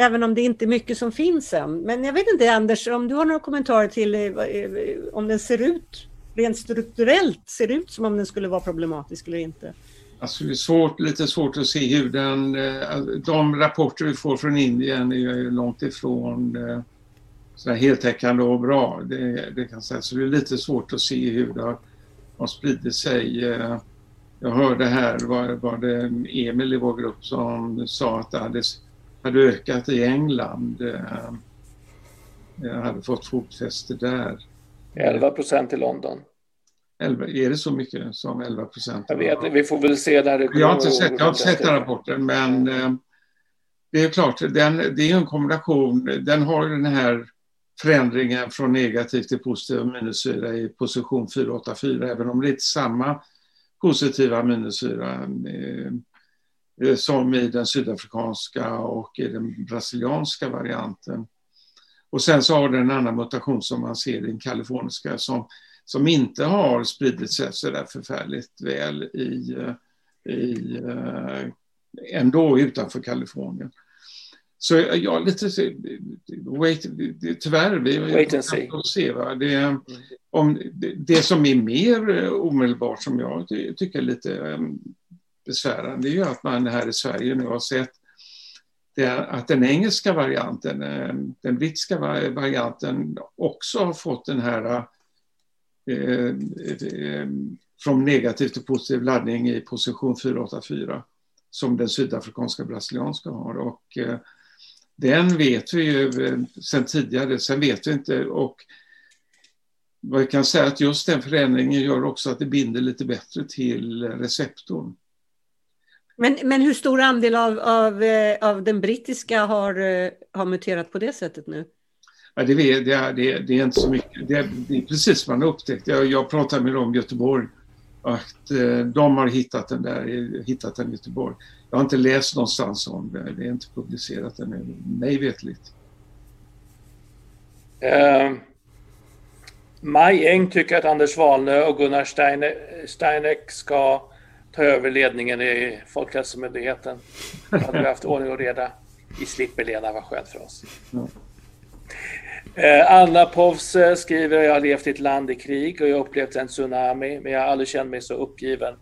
även om det inte är mycket som finns än. Men jag vet inte Anders, om du har några kommentarer till eh, eh, om den ser ut, rent strukturellt, ser ut som om den skulle vara problematisk eller inte? Alltså det är svårt, lite svårt att se hur den... Eh, de rapporter vi får från Indien är ju långt ifrån så heltäckande och bra. Det, det kan sägas. Så det är lite svårt att se hur det har, har spridit sig. Jag hörde här, var, var det Emil i vår grupp som sa att det hade, hade ökat i England. Eh, jag hade fått fotfäste där. 11 procent i London. 11, är det så mycket som 11 procent? Jag vet vi får väl se det Jag har inte sett, jag har inte sett den rapporten men eh, det är klart, den, det är en kombination. Den har den här förändringen från negativ till positiv aminosyra i position 484, även om det är samma positiva aminosyra eh, som i den sydafrikanska och i den brasilianska varianten. Och sen så har den en annan mutation som man ser i den kaliforniska som, som inte har spridit sig så där förfärligt väl i, eh, i, eh, ändå utanför Kalifornien. Så ja, lite wait, tyvärr, vi wait and see. se. Va? Det, om, det, det, som är mer eh, omedelbart som jag tycker är lite besvärande är ju att man här i Sverige nu har sett det, att den engelska varianten, eh, den brittiska varianten också har fått den här eh, eh, eh från negativ till positiv laddning i position 484 som den sydafrikanska brasilianska har. Och, eh, den vet vi ju sen tidigare, sen vet vi inte och vad jag kan säga att just den förändringen gör också att det binder lite bättre till receptorn. Men, men hur stor andel av, av, eh, av den brittiska har, eh, har muterat på det sättet nu? Ja, det, är, det, är, det, är, inte så mycket. Det är, det är precis som man har upptäckt. Jag, jag pratade med dem i Göteborg att eh, de har hittat den där, hittat den i Göteborg. Jag har inte läst någonstans om det, det är inte publicerat ännu, mig vetligt. Uh, Maj Eng tycker att Anders Wahlnö och Gunnar Steine, Steineck ska ta över ledningen i Folkhälsomyndigheten. Då hade vi haft ordning och reda. Vi slipper Lena, vad skönt för oss. Mm. Eh, Anna Povs skriver jag har levt i ett land i krig och jag har upplevt en tsunami men jag har aldrig känt mig så uppgiven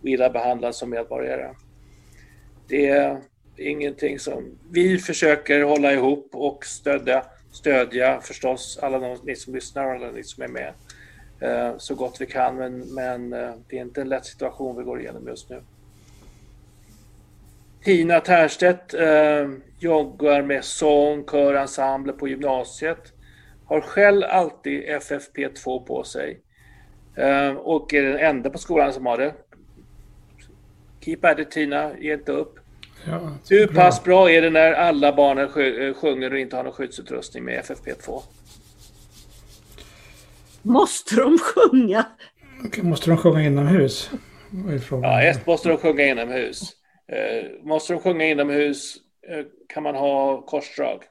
och illa behandlad som medborgare. Det är ingenting som... Vi försöker hålla ihop och stödja, stödja förstås alla de, ni som lyssnar och alla ni som är med eh, så gott vi kan men, men eh, det är inte en lätt situation vi går igenom just nu. Tina Ternstedt eh, joggar med sång, kör, ensemble på gymnasiet. Har själv alltid FFP2 på sig. Eh, och är den enda på skolan som har det. Keep at it Tina, ge inte upp. Ja, Hur pass bra är det när alla barnen eh, sjunger och inte har någon skyddsutrustning med FFP2? Måste de sjunga? Måste de sjunga inomhus? Ja, ett måste de sjunga inomhus. Eh, måste de sjunga inomhus eh, kan man ha korsdrag.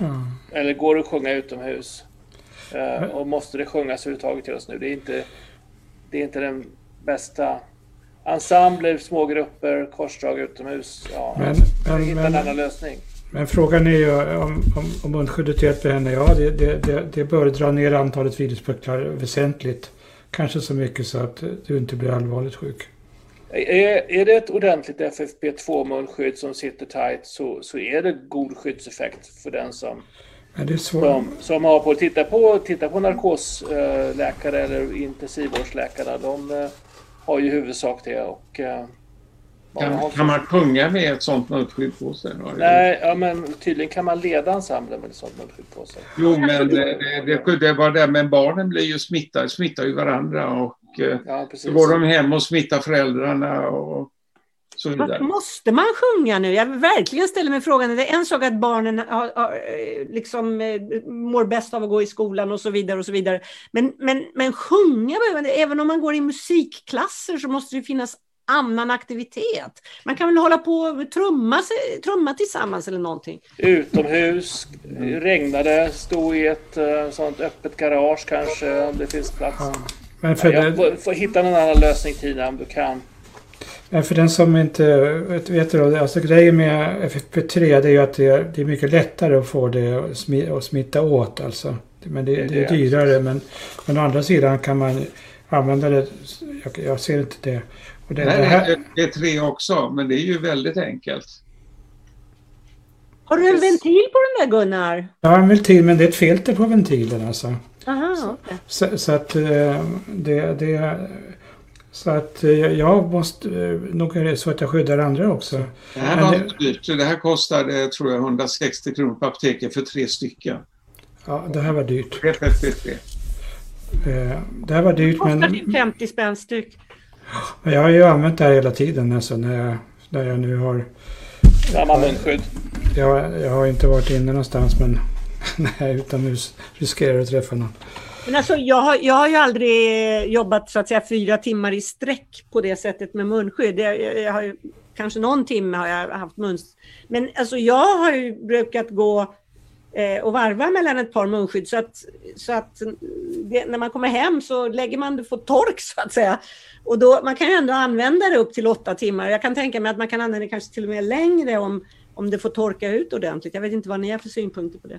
Mm. Eller går det att sjunga utomhus? Eh, och måste det sjungas överhuvudtaget till oss nu? Det är inte, det är inte den bästa ensembler, små grupper, korsdrag utomhus. Ja, men, men, hitta en annan lösning. Men frågan är ju om, om, om munskyddet hjälper henne. Ja, det, det, det, bör dra ner antalet viruspucklar väsentligt. Kanske så mycket så att du inte blir allvarligt sjuk. Är, är det ett ordentligt FFP2-munskydd som sitter tight så, så är det god skyddseffekt för den som, som, som har på. Titta på, titta på narkosläkare eller intensivvårdsläkarna. De eh, har ju huvudsak det. Och, eh, kan, kan, man sjunga med ett sånt munskydd på sig? Nej, ja, men tydligen kan man leda ensemblen med ett sånt munskydd på sig. Jo, men det, det, det var det, men barnen blir ju smittade, smittar ju varandra och Eh, ja, så går de hem och smittar föräldrarna och så vidare. Måste man sjunga nu? Jag verkligen ställer mig frågan. Det är en sak att barnen har, har, eh, liksom, eh, mår bäst av att gå i skolan och så vidare. och så vidare. Men, men, men sjunga, även om man går i musikklasser så måste det finnas annan aktivitet. Man kan väl hålla på och trumma, trumma tillsammans eller någonting. Utomhus, regnade, stå i ett sånt öppet garage kanske om det finns plats. Ja. Men för ja, jag får, hitta någon annan lösning Tina om du kan. Men för den som inte vet, det, alltså grejen med FFP3 det är ju att det är, det är mycket lättare att få det att smitta åt alltså. Men det, det, det är dyrare. Men, men å andra sidan kan man använda det. Jag, jag ser inte det. Och det, Nej, det, här... det är tre också, men det är ju väldigt enkelt. Har du en ventil på den där Gunnar? Har en ventil men det är ett filter på ventilen alltså. Aha, okay. så, så, att eh, det, det så att eh, jag måste, eh, nog är det så att jag skyddar andra också. Det här var det, dyrt. Det här kostade, tror jag, 160 kronor på apoteket för tre stycken. Ja, det här var dyrt. FFP3. Det här var dyrt det men... Det 50 spänn styck. Jag har ju använt det här hela tiden alltså när jag, när jag nu har... Samma munskydd. Jag, jag har inte varit inne någonstans men när jag är utomhus riskerar att träffa någon. Men alltså, jag, har, jag har ju aldrig jobbat så att säga fyra timmar i sträck på det sättet med munskydd. Jag, jag, jag har ju, kanske någon timme har jag haft muns... Men alltså jag har ju brukat gå Eh, och varva mellan ett par munskydd så att, så att det, när man kommer hem så lägger man det på tork så att säga. Och då, man kan ju ändå använda det upp till åtta timmar. Jag kan tänka mig att man kan använda det kanske till och med längre om, om det får torka ut ordentligt. Jag vet inte vad ni har för synpunkter på det.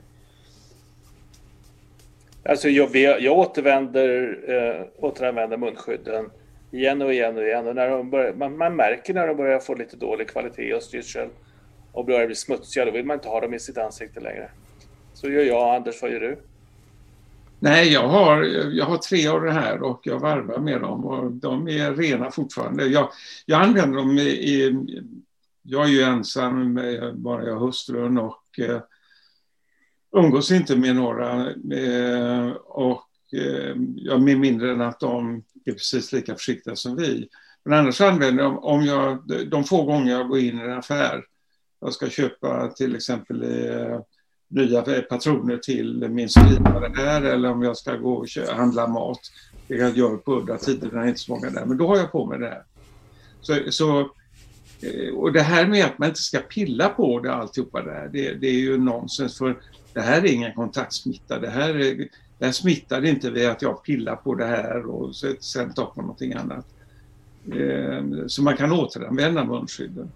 Alltså jag, jag återvänder, eh, återanvänder munskydden igen och igen och igen. Och när de börjar, man, man, märker när de börjar få lite dålig kvalitet och styrsel och börjar bli smutsiga, då vill man inte ha dem i sitt ansikte längre. Så gör jag. Anders, vad gör du? Nej, jag har, jag har tre av det här och jag varvar med dem och de är rena fortfarande. Jag, jag använder dem i, i jag är ju ensam, med bara jag och hustrun och eh, umgås inte med några eh, och eh, ja, med mindre än att de är precis lika försiktiga som vi. Men annars använder jag, om jag, de få gånger jag går in i en affär, jag ska köpa till exempel eh, nya patroner till min skrivare här eller om jag ska gå och handla mat. Det kan jag göra på udda tider när det är inte så många där, men då har jag på mig det här. Så, så eh, och det här med att man inte ska pilla på det alltihopa där, det, det är ju nonsens. För det här är ingen kontaktsmitta. Det här, är, det här smittar inte vid att jag pillar på det här och sen tar på någonting annat. Eh, så man kan återanvända munskydden.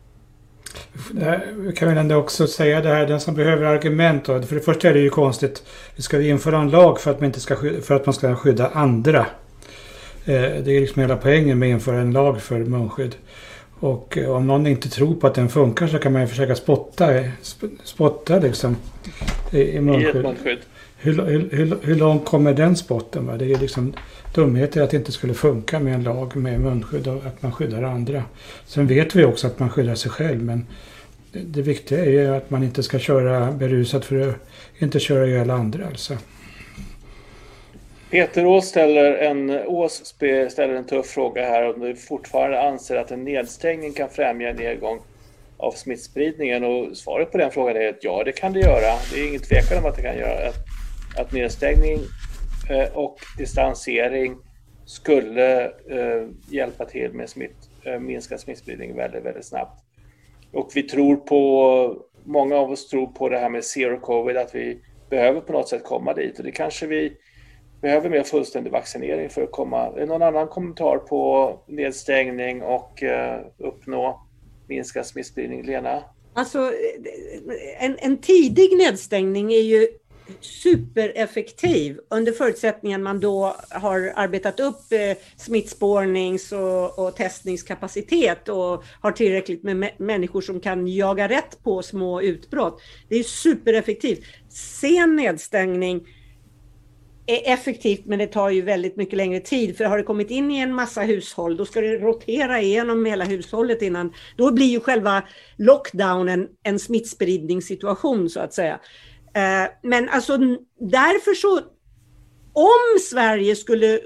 Vi kan väl ändå också säga det här, den som behöver argument då. För det första är det ju konstigt. Vi ska införa en lag för att man, inte ska skydda, för att man ska skydda andra. Eh, det är liksom hela poängen med att införa en lag för munskydd. Och eh, om någon inte tror på att den funkar så kan man ju försöka spotta, spotta liksom i, i munskydd. Hur, hur, hur, långt kommer den spotten? Va? Det är liksom dumheter att det inte skulle funka med en lag med munskydd och att man skyddar andra. Sen vet vi också att man skyddar sig själv men det, viktiga är ju att man inte ska köra berusat för att inte köra ihjäl andra alltså. Peter Ås ställer en, Ås ställer en tuff fråga här om du fortfarande anser att en nedstängning kan främja en nedgång av smittspridningen och svaret på den frågan är att ja, det kan det göra. Det är ingen tvekan om att det kan göra. Att, att nedstängning eh, och distansering skulle eh, hjälpa till med smitt, eh, minska smittspridning väldigt, väldigt snabbt. Och vi tror på, många av oss tror på det här med zero covid, att vi behöver på något sätt komma dit och det kanske vi behöver mer fullständig vaccinering för att komma. Är det någon annan kommentar på nedstängning och uppnå minskad smittspridning? Lena? Alltså, en, en tidig nedstängning är ju supereffektiv under förutsättningen man då har arbetat upp eh, smittspårnings och, och testningskapacitet och har tillräckligt med människor som kan jaga rätt på små utbrott. Det är supereffektivt. Sen nedstängning är effektivt men det tar ju väldigt mycket längre tid för har det kommit in i en massa hushåll då ska det rotera igenom hela hushållet innan. Då blir ju själva lockdownen en smittspridningssituation så att säga. Eh, men alltså därför så, om Sverige skulle eh,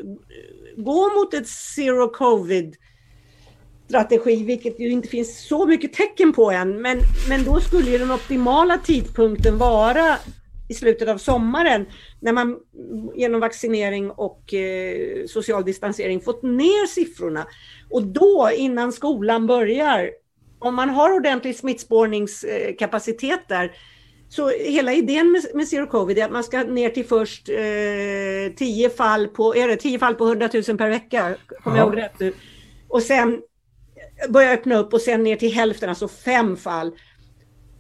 gå mot ett zero covid strategi, vilket ju inte finns så mycket tecken på än, men, men då skulle ju den optimala tidpunkten vara i slutet av sommaren när man genom vaccinering och eh, social distansering fått ner siffrorna. Och då innan skolan börjar, om man har ordentlig smittspårningskapacitet där, så hela idén med, med zero covid är att man ska ner till först eh, 10 fall på, är det 10 fall på 100 000 per vecka, kommer jag ihåg rätt nu. Och sen börja öppna upp och sen ner till hälften, alltså fem fall.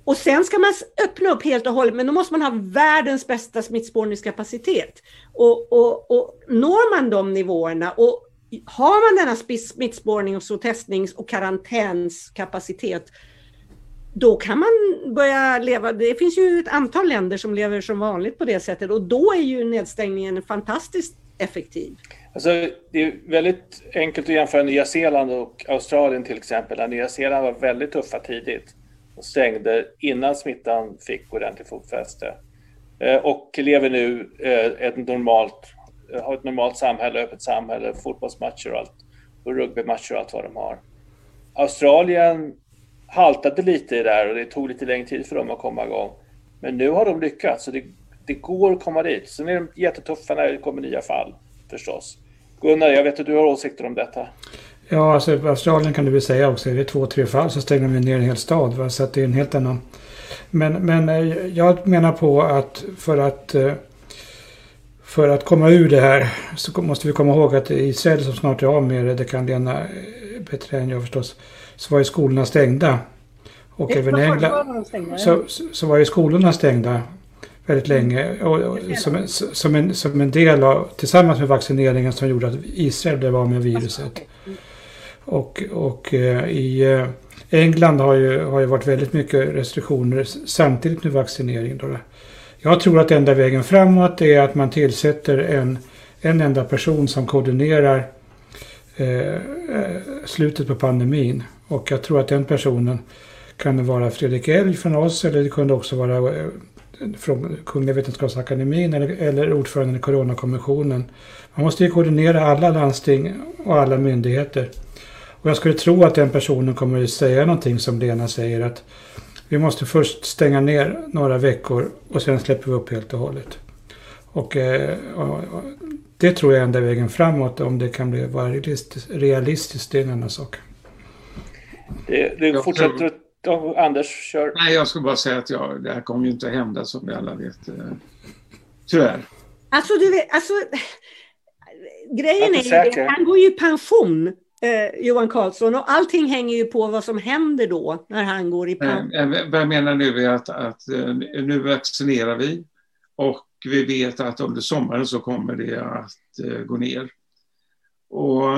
Och sen ska man öppna upp helt och hållet, men då måste man ha världens bästa smittspårningskapacitet. Och, och, och når man de nivåerna och har man denna smittspårnings och testnings och karantänskapacitet, då kan man börja leva, det finns ju ett antal länder som lever som vanligt på det sättet och då är ju nedstängningen fantastiskt effektiv. Alltså, det är väldigt enkelt att jämföra Nya Zeeland och Australien till exempel. där Nya Zeeland var väldigt tuffa tidigt och stängde innan smittan fick ordentligt fotfäste. Eh, och lever nu eh, ett normalt, eh, har ett normalt samhälle, öppet samhälle, fotbollsmatcher och allt. Och rugbymatcher och allt vad de har. Australien haltade lite i där och det tog lite längre tid för dem att komma igång. Men nu har de lyckats så det, det går att komma dit. Sen är de jättetuffa när det kommer nya fall förstås. Gunnar, jag vet att du har åsikter om detta. Ja, alltså Australien kan du väl säga också. Är det två, tre fall så stänger de ner en hel stad. Va? Så att det är en helt annan... Men, men eh, jag menar på att för att eh, för att komma ur det här så måste vi komma ihåg att Israel som snart är av med det, det kan Lena eh, bättre än jag förstås, så var ju skolorna stängda. Och även i England så, så var ju skolorna stängda väldigt länge. Och, och, som, som, en, som en del av, tillsammans med vaccineringen som gjorde att Israel blev av med viruset. Och, och eh, i eh, England har ju, har ju varit väldigt mycket restriktioner samtidigt med vaccinering. Då. Jag tror att enda vägen framåt är att man tillsätter en, en enda person som koordinerar eh, eh slutet på pandemin. Och jag tror att den personen kan vara Fredrik Elg från oss eller det kunde också vara eh, från Kungliga Vetenskapsakademien eller, eller ordföranden i Coronakommissionen. Man måste ju koordinera alla landsting och alla myndigheter. Och jag skulle tro att den personen kommer att säga någonting som Lena säger att vi måste först stänga ner några veckor och sen släpper vi upp helt och hållet. Och, eh, och, och det tror jag är enda vägen framåt. Om det kan bli vara realistiskt, realistiskt det är en annan sak. Det, det fortsätter Ja, Anders, kör. Nej, jag skulle bara säga att ja, det här kommer ju inte att hända som vi alla vet. Eh, tyvärr. Alltså, du vet, alltså grejen är ju han går ju i pension, eh, Johan Carlsson, och allting hänger ju på vad som händer då när han går i pension. Eh, vad jag menar nu är att, att eh, nu vaccinerar vi och vi vet att under sommaren så kommer det att eh, gå ner. Och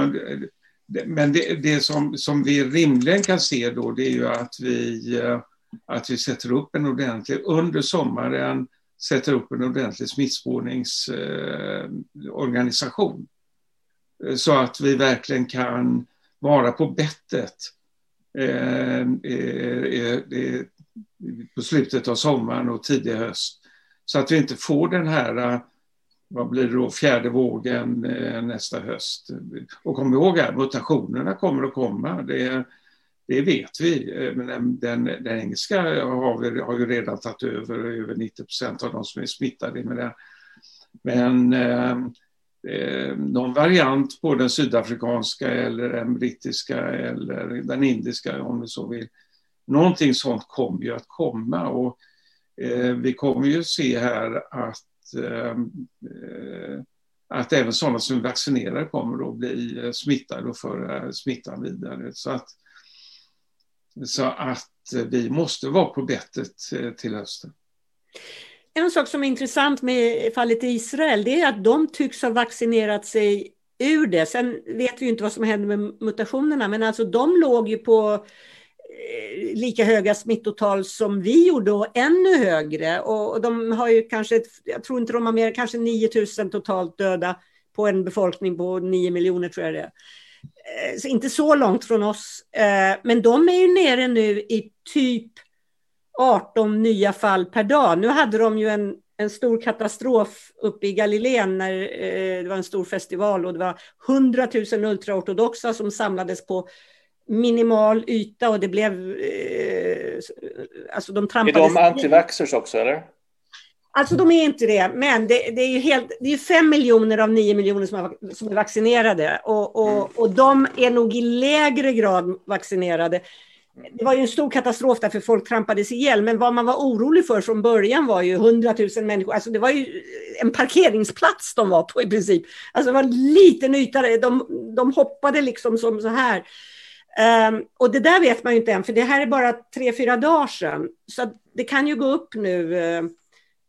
men det, det som, som vi rimligen kan se då det är ju att vi, eh, att vi sätter upp en ordentlig, under sommaren sätter upp en ordentlig smittspårningsorganisation. Eh, eh, så att vi verkligen kan vara på bettet eh, eh, eh, på slutet av sommaren och tidig höst. Så att vi inte får den här vad blir det då, fjärde vågen eh, nästa höst. Och kom ihåg här, mutationerna kommer att komma. Det, det vet vi. Eh, men den, den, den engelska har, vi, har ju redan tagit över över 90 procent av de som är smittade med den. Men eh, eh, eh, någon variant på den sydafrikanska eller den brittiska eller den indiska om du så vill. Någonting sånt kommer ju att komma och eh, vi kommer ju se här att Eh, eh, att även sådana som är vaccinerade kommer att bli eh, smittade och föra smittan vidare. Så att, så att vi måste vara på bettet till hösten. en sak som är intressant med fallet Israel, det är att de tycks ha vaccinerat sig ur det. Sen vet vi inte vad som händer med mutationerna, men alltså de låg ju på Eh, lika höga smittotal som vi gjorde och ännu högre. Och de har ju kanske, jag tror inte de har mer, kanske 9000 totalt döda på en befolkning på 9 miljoner tror jag det är. Eh, så inte så långt från oss. Eh, men de är ju nere nu i typ 18 nya fall per dag. Nu hade de ju en, en stor katastrof uppe i Galileen när det var en stor festival och det var 100 000 ultraortodoxa som samlades på minimal yta och det blev... Eh, alltså de trampades... Är de antivaxxers också eller? Alltså de är inte det, men det, det är ju helt, det är fem miljoner av nio miljoner som är, som är vaccinerade och, och, mm. och de är nog i lägre grad vaccinerade. Det var ju en stor katastrof därför folk trampades ihjäl, men vad man var orolig för från början var ju hundratusen människor, alltså det var ju en parkeringsplats de var på i princip. Alltså det var en liten yta, de, de hoppade liksom som så här. Um, och det där vet man ju inte än, för det här är bara tre, fyra dagar sedan. Så det kan ju gå upp nu uh,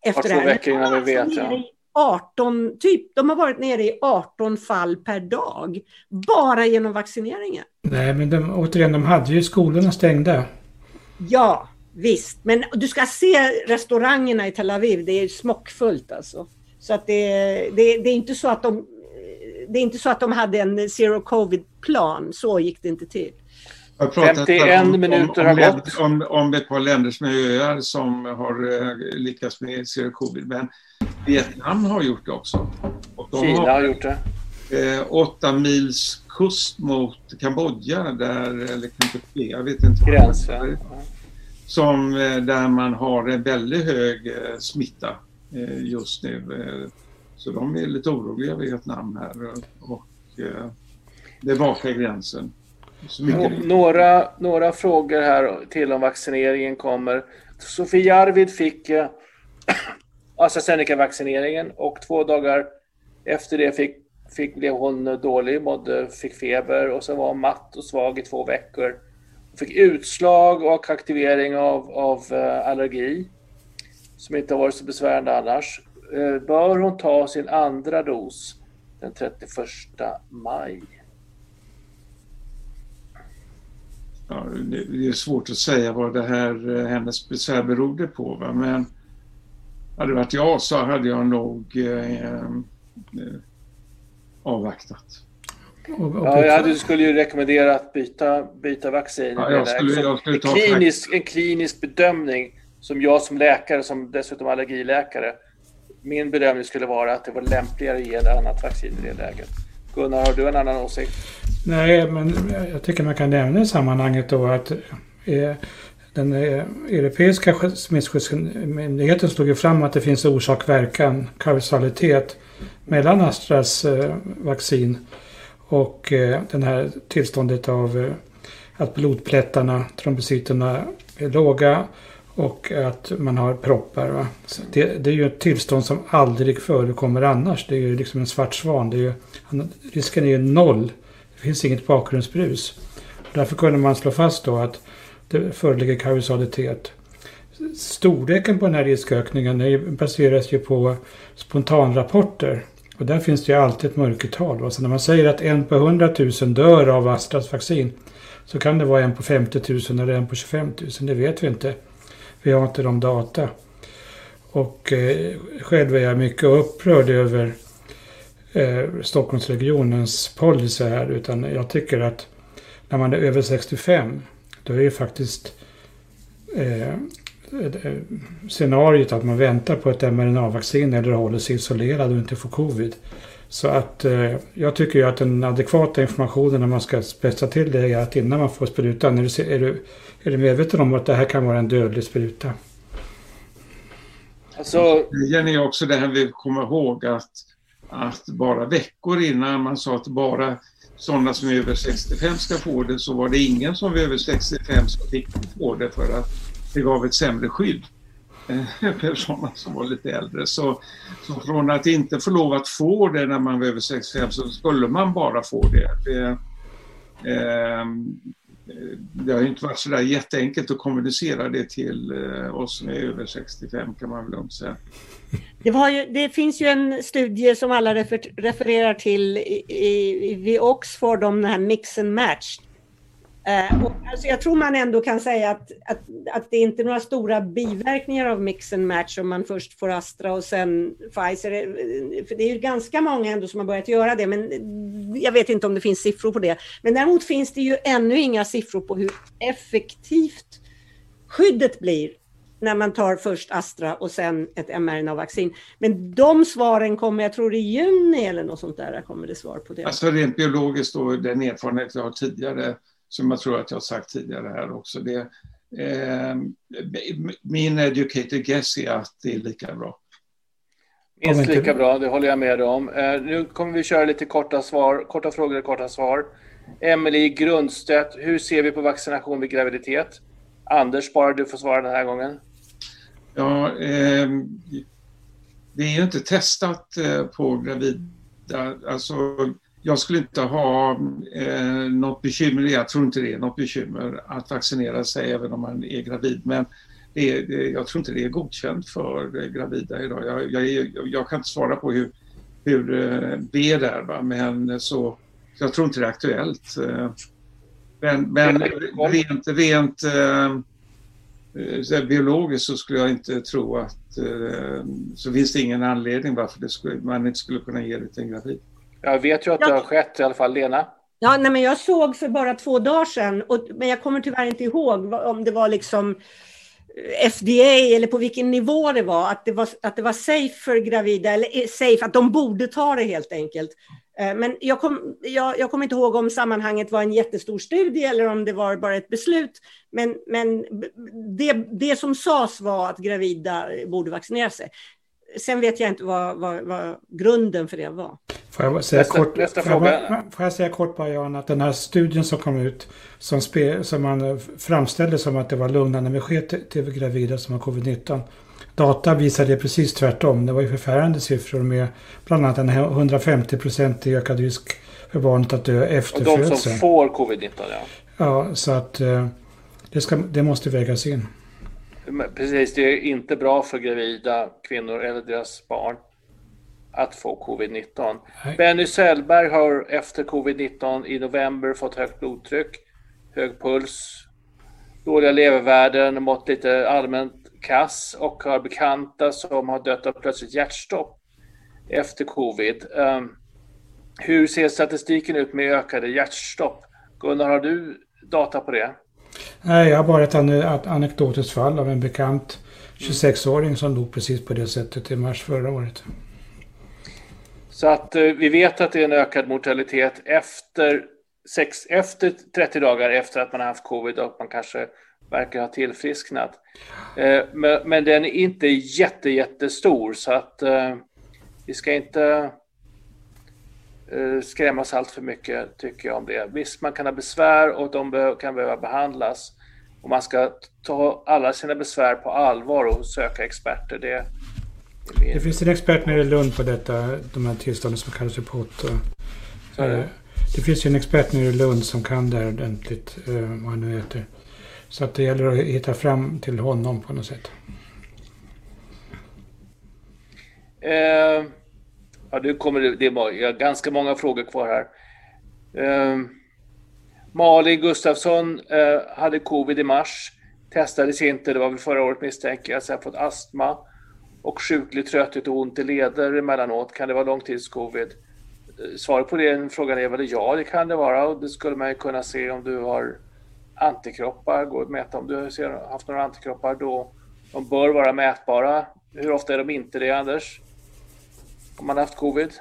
efter det här. veckor innan vi vet. Ja. 18, typ, de har varit nere i 18 fall per dag, bara genom vaccineringen. Nej, men de, återigen, de hade ju skolorna stängda. Ja, visst. Men du ska se restaurangerna i Tel Aviv, det är smockfullt alltså. Så att det, det, det är inte så att de det är inte så att de hade en zero covid-plan, så gick det inte till. 51 om, minuter har gått. Om, om ett par länder som är öar som har eh, lyckats med zero covid. Men Vietnam har gjort det också. Kina har, har gjort det. Eh, åtta mils kust mot Kambodja, där, eller Kampuchea, jag vet inte. Gränsen. Som, eh, där man har en väldigt hög eh, smitta just nu. Eh, så de är lite oroliga, Vietnam här. Och, bevakar gränsen. Några, några frågor här till om vaccineringen kommer. Sofia Arvid fick eh, AstraZeneca-vaccineringen och två dagar efter det fick, fick, blev hon dålig, mådde, fick feber och så var hon matt och svag i två veckor. Hon fick utslag och aktivering av, av uh, allergi som inte har varit så besvärande annars. Uh, bör hon ta sin andra dos den 31 maj? ja, det är svårt att säga vad det här, eh, hennes besvär berodde på. Va? Men hade det varit jag så hade jag nog eh, eh, avvaktat. Ja, jag skulle ju rekommendera att byta, byta vaccin. Ja, jag skulle, jag skulle en, klinisk, en klinisk bedömning som jag som läkare, som dessutom allergiläkare, min bedömning skulle vara att det var lämpligare att ge ett annat vaccin i det läget. Gunnar, har du en annan åsikt? Nej, men jag tycker man kan nämna i sammanhanget då att eh, den eh, europeiska smittskyddsmyndigheten slog ju fram att det finns orsak-verkan, kausalitet mellan Astras eh, vaccin och det den här tillståndet av eh, att blodplättarna, trombocyterna är låga och att man har proppar. Det, det, är ju ett tillstånd som aldrig förekommer annars. Det är ju liksom en svart svan. Det är ju, risken är ju noll. Det finns inget bakgrundsbrus. Därför kunde man slå fast då att det föreligger kausalitet. Storleken på den här riskökningen baseras ju på spontanrapporter. Och där finns det ju alltid ett mörkertal. Så när man säger att en på 100 000 dör av Astras vaccin så kan det vara en på 50 000 eller en på 25 000. Det vet vi inte. Vi har inte de data. Och eh, själv är jag mycket upprörd över eh, Stockholmsregionens policy här. Utan jag tycker att när man är över 65 då är ju faktiskt eh, eh, scenariot att man väntar på ett mRNA-vaccin eller håller sig isolerad och inte får covid. Så att eh, jag tycker ju att den adekvata informationen när man ska spetsa till det är att innan man får sprutan, är du, är du, är du medveten om att det här kan vara en dödlig spruta? Alltså... Jenny, också det här vi kommer ihåg att, att bara veckor innan man sa att bara sådana som är över 65 ska få det så var det ingen som var över 65 som fick få det för att det gav ett sämre skydd Eh, personer sådana som var lite äldre. Så, så från att inte få lov att få det när man var över 65 så skulle man bara få det. det ehm, eh, det har inte varit så där jätteenkelt att kommunicera det till eh, oss som är över 65 kan man väl lugnt säga. Det, ju, det, finns ju en studie som alla refer, refererar till i, i, vid Oxford om den här mix and match. Eh, och, alltså jag tror man ändå kan säga att, att, att det inte är några stora biverkningar av mix and match om man först får Astra och sen Pfizer. Eh, för det är ju ganska många ändå som har börjat göra det, men jag vet inte om det finns siffror på det. Men däremot finns det ju ännu inga siffror på hur effektivt skyddet blir när man tar först Astra och sen ett mRNA-vaccin. Men de svaren kommer, jag tror i juni eller något sånt där, kommer det svar på det. Alltså rent biologiskt och den erfarenhet jag har tidigare, som jag tror att jag har sagt tidigare här också, det, eh, min educated guess är att det är lika bra. Minst lika bra, det håller jag med om. Eh, nu kommer vi köra lite korta svar, korta frågor och korta svar. Emelie Grundstedt, hur ser vi på vaccination vid graviditet? Anders, bara du får svara den här gången. Ja, eh, det är ju inte testat eh, på gravida. Alltså, jag skulle inte ha eh, något bekymmer, jag tror inte det är något bekymmer att vaccinera sig även om man är gravid. Men det är, det, jag tror inte det är godkänt för gravida idag. Jag, jag, jag kan inte svara på hur, hur eh, det är där, va? men så, jag tror inte det är aktuellt. Eh, men, men rent, rent eh, biologiskt så skulle jag inte tro att eh, så finns det ingen anledning varför skulle, man inte skulle kunna ge det till en gravid. Jag vet ju att det har skett i alla fall, Lena. Ja, nej, men jag såg för bara två dagar sedan, och, men jag kommer tyvärr inte ihåg om det var liksom FDA eller på vilken nivå det var, att det var, att det var safe för gravida, eller safe, att de borde ta det helt enkelt. Eh, men jag, kom, jag, jag kommer inte ihåg om sammanhanget var en jättestor studie eller om det var bara ett beslut. Men, men det, det som sades var att gravida borde vaccinera sig. Sen vet jag inte vad, vad, vad grunden för det var. Får jag säga nästa, kort, nästa får, jag, får jag säga kort bara Jan, att den här studien som kom ut som, spe, som man framställde som att det var lugnande besked till, till gravida som har covid-19 Data visade precis tvärtom. Det var ju förfärande siffror med bland annat en 150 procent ökad risk för barnet att dö efter födseln. Och de som får covid-19 ja. Ja, så att eh, det, ska, det måste vägas in. Precis, det är inte bra för gravida kvinnor eller deras barn att få covid-19. Benny Sellberg har efter covid-19 i november fått högt blodtryck, hög puls, dåliga levervärden, mått lite allmänt kass och har bekanta som har dött av plötsligt hjärtstopp efter covid. Um, hur ser statistiken ut med ökade hjärtstopp? Gunnar, har du data på det? Nej, jag har bara ett, anekdotiskt fall av en bekant 26-åring som dog precis på det sättet i mars förra året. Så att eh, vi vet att det är en ökad mortalitet efter, sex, efter 30 dagar efter att man har haft covid och man kanske verkar ha tillfrisknat. Eh, men, men, den är inte jätte, jättestor så att eh, vi ska inte skrämmas allt för mycket tycker jag om det. Visst, man kan ha besvär och de kan behöva behandlas. Och man ska ta alla sina besvär på allvar och söka experter. Det, det finns en expert nere i Lund på detta, de här tillstånden som kallas för POT. Det. det finns ju en expert nere i Lund som kan det här ordentligt, vad han nu heter. Så att det gäller att hitta fram till honom på något sätt. Eh, ja, nu kommer det, det är ganska många frågor kvar här. Eh, Malin Gustafsson eh, hade covid i mars. Testades inte, det var väl förra året misstänker jag. Så jag fått astma och sjuklig trötthet och ont i leder emellanåt. Kan det vara långtidscovid? Eh, svaret på den frågan är väl ja, det kan det vara. Och det skulle man ju kunna se om du har antikroppar, går att mäta om du har haft några antikroppar då. De bör vara mätbara. Hur ofta är de inte det, Anders? Om man har haft covid?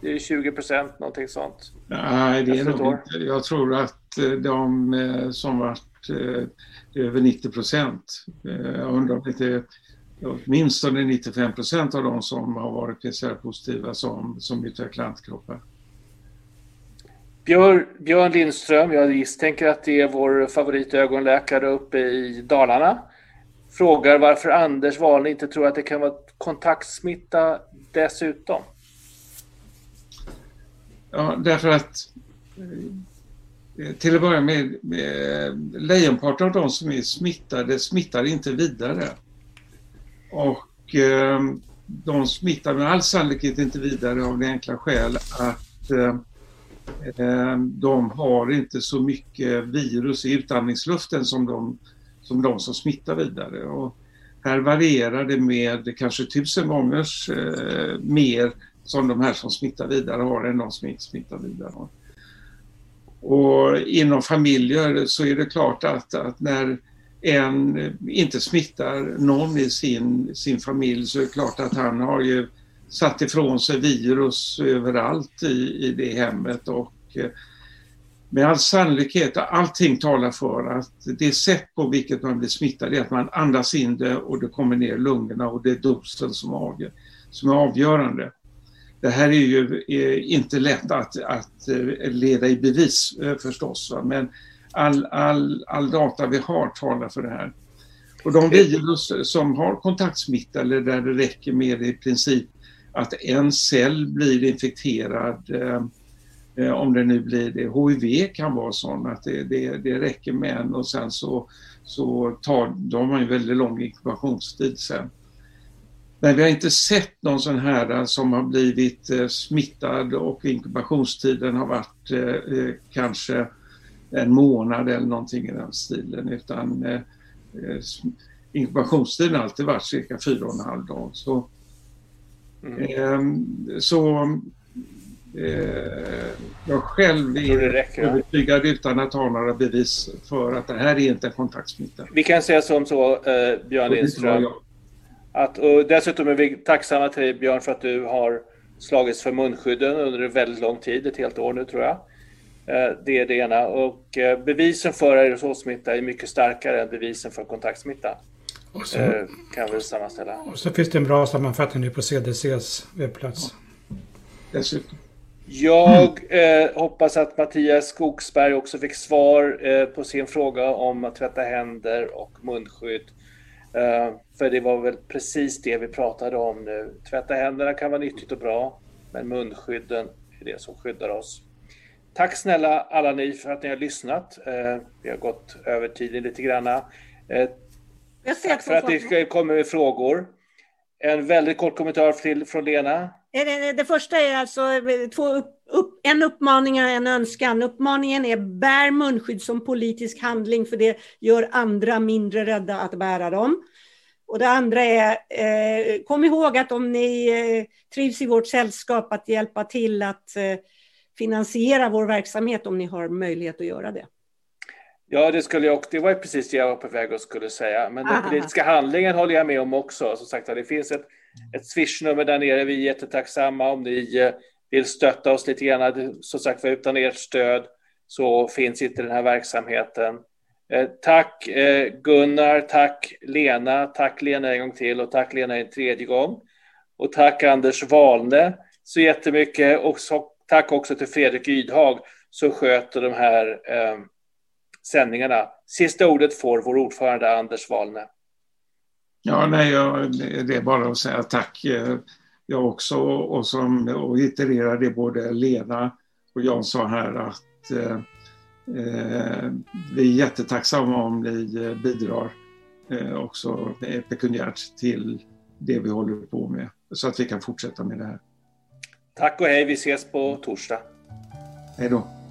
Det är 20 procent, någonting sånt. Nej, det är nog inte. Jag tror att eh, de eh, som varit eh, över 90 procent, jag undrar om det är åtminstone 95 procent av de som har varit PCR-positiva som, som utvecklar antikroppar. Björn, Björn Lindström, jag misstänker att det är vår favoritögonläkare uppe i Dalarna, frågar varför Anders Wahlne inte tror att det kan vara kontaktsmitta dessutom. Ja, därför att eh, till att börja med, med lejonparten av de som är smittade smittar inte vidare. Och eh, de smittar med all sannolikhet inte vidare av det enkla skäl att eh, eh de har inte så mycket virus i utandningsluften som de som, de som smittar vidare. Och här varierar det med kanske tusen gånger eh, mer som de här som smittar vidare har än de som inte smittar vidare har. Och inom familjer så är det klart att, att när en inte smittar någon i sin, sin familj så är det klart att han har ju satt ifrån sig virus överallt i, i det hemmet och eh, med all sannolikhet, allting talar för att det sätt på vilket man blir smittad är att man andas in det och det kommer ner i lungorna och det är dosen som, avgör, som är avgörande. Det här är ju eh, inte lätt att, att eh, leda i bevis eh, förstås, va? men all, all, all data vi har talar för det här. Och de virus som har kontaktsmitta eller där det räcker med i princip att en cell blir infekterad Eh, om det nu blir det. HIV kan vara sån att det, det, det räcker med en och sen så, så tar de har en väldigt lång inkubationstid sen. Men vi har inte sett någon sån här som har blivit eh, smittad och inkubationstiden har varit eh, eh kanske en månad eller någonting i den stilen utan eh, inkubationstiden har alltid varit cirka fyra och en halv dag. Så, mm. eh, så Eh, jag själv är övertygad utan att ha några bevis för att det här är inte kontaktsmitta. Vi kan säga som så, eh, Björn Lindström, att, och dessutom är vi tacksamma till dig Björn för att du har slagits för munskydden under en väldigt lång tid, ett helt år nu tror jag. Eh, det är det ena. Och eh, bevisen för aerosolsmitta är mycket starkare än bevisen för kontaktsmitta. Och så, eh, kan vi sammanställa. Och så finns det en bra sammanfattning nu på CDCs webbplats. Dessutom. Jag eh, hoppas att Mattias Skogsberg också fick svar eh, på sin fråga om att tvätta händer och munskydd. Eh, för det var väl precis det vi pratade om nu. Tvätta händerna kan vara nyttigt och bra, men munskydden är det som skyddar oss. Tack snälla alla ni för att ni har lyssnat. Eh, vi har gått över tiden lite granna. Eh, tack för att ni kommer med frågor. En väldigt kort kommentar till, från Lena. Det första är alltså två upp, upp, en uppmaning och en önskan. Uppmaningen är bär munskydd som politisk handling för det gör andra mindre rädda att bära dem. Och det andra är, eh, kom ihåg att om ni eh, trivs i vårt sällskap att hjälpa till att eh, finansiera vår verksamhet om ni har möjlighet att göra det. Ja, det skulle jag, det var precis det jag var på väg att skulle säga. Men den politiska handlingen håller jag med om också. Som sagt, det finns ett, Mm. ett swishnummer där nere. Vi är jättetacksamma om ni eh, vill stötta oss lite grann. Som sagt, utan ert stöd så finns inte den här verksamheten. Eh, tack eh, Gunnar, tack Lena, tack Lena en gång till och tack Lena en tredje gång. Och tack Anders Wahlne, så jättemycket och så, tack också till Fredrik Ydhag som sköter de här eh, sändningarna. Sista ordet får vår ordförande Anders Wahlne. Ja, nej, jag, det är bara att säga tack. Eh, jag också och, som, och itererar det både Lena och Jan sa här att eh, eh vi är jättetacksamma om ni eh, bidrar eh, också pekuniärt till det vi håller på med så att vi kan fortsätta med det här. Tack och hej, vi ses på torsdag. Hej då.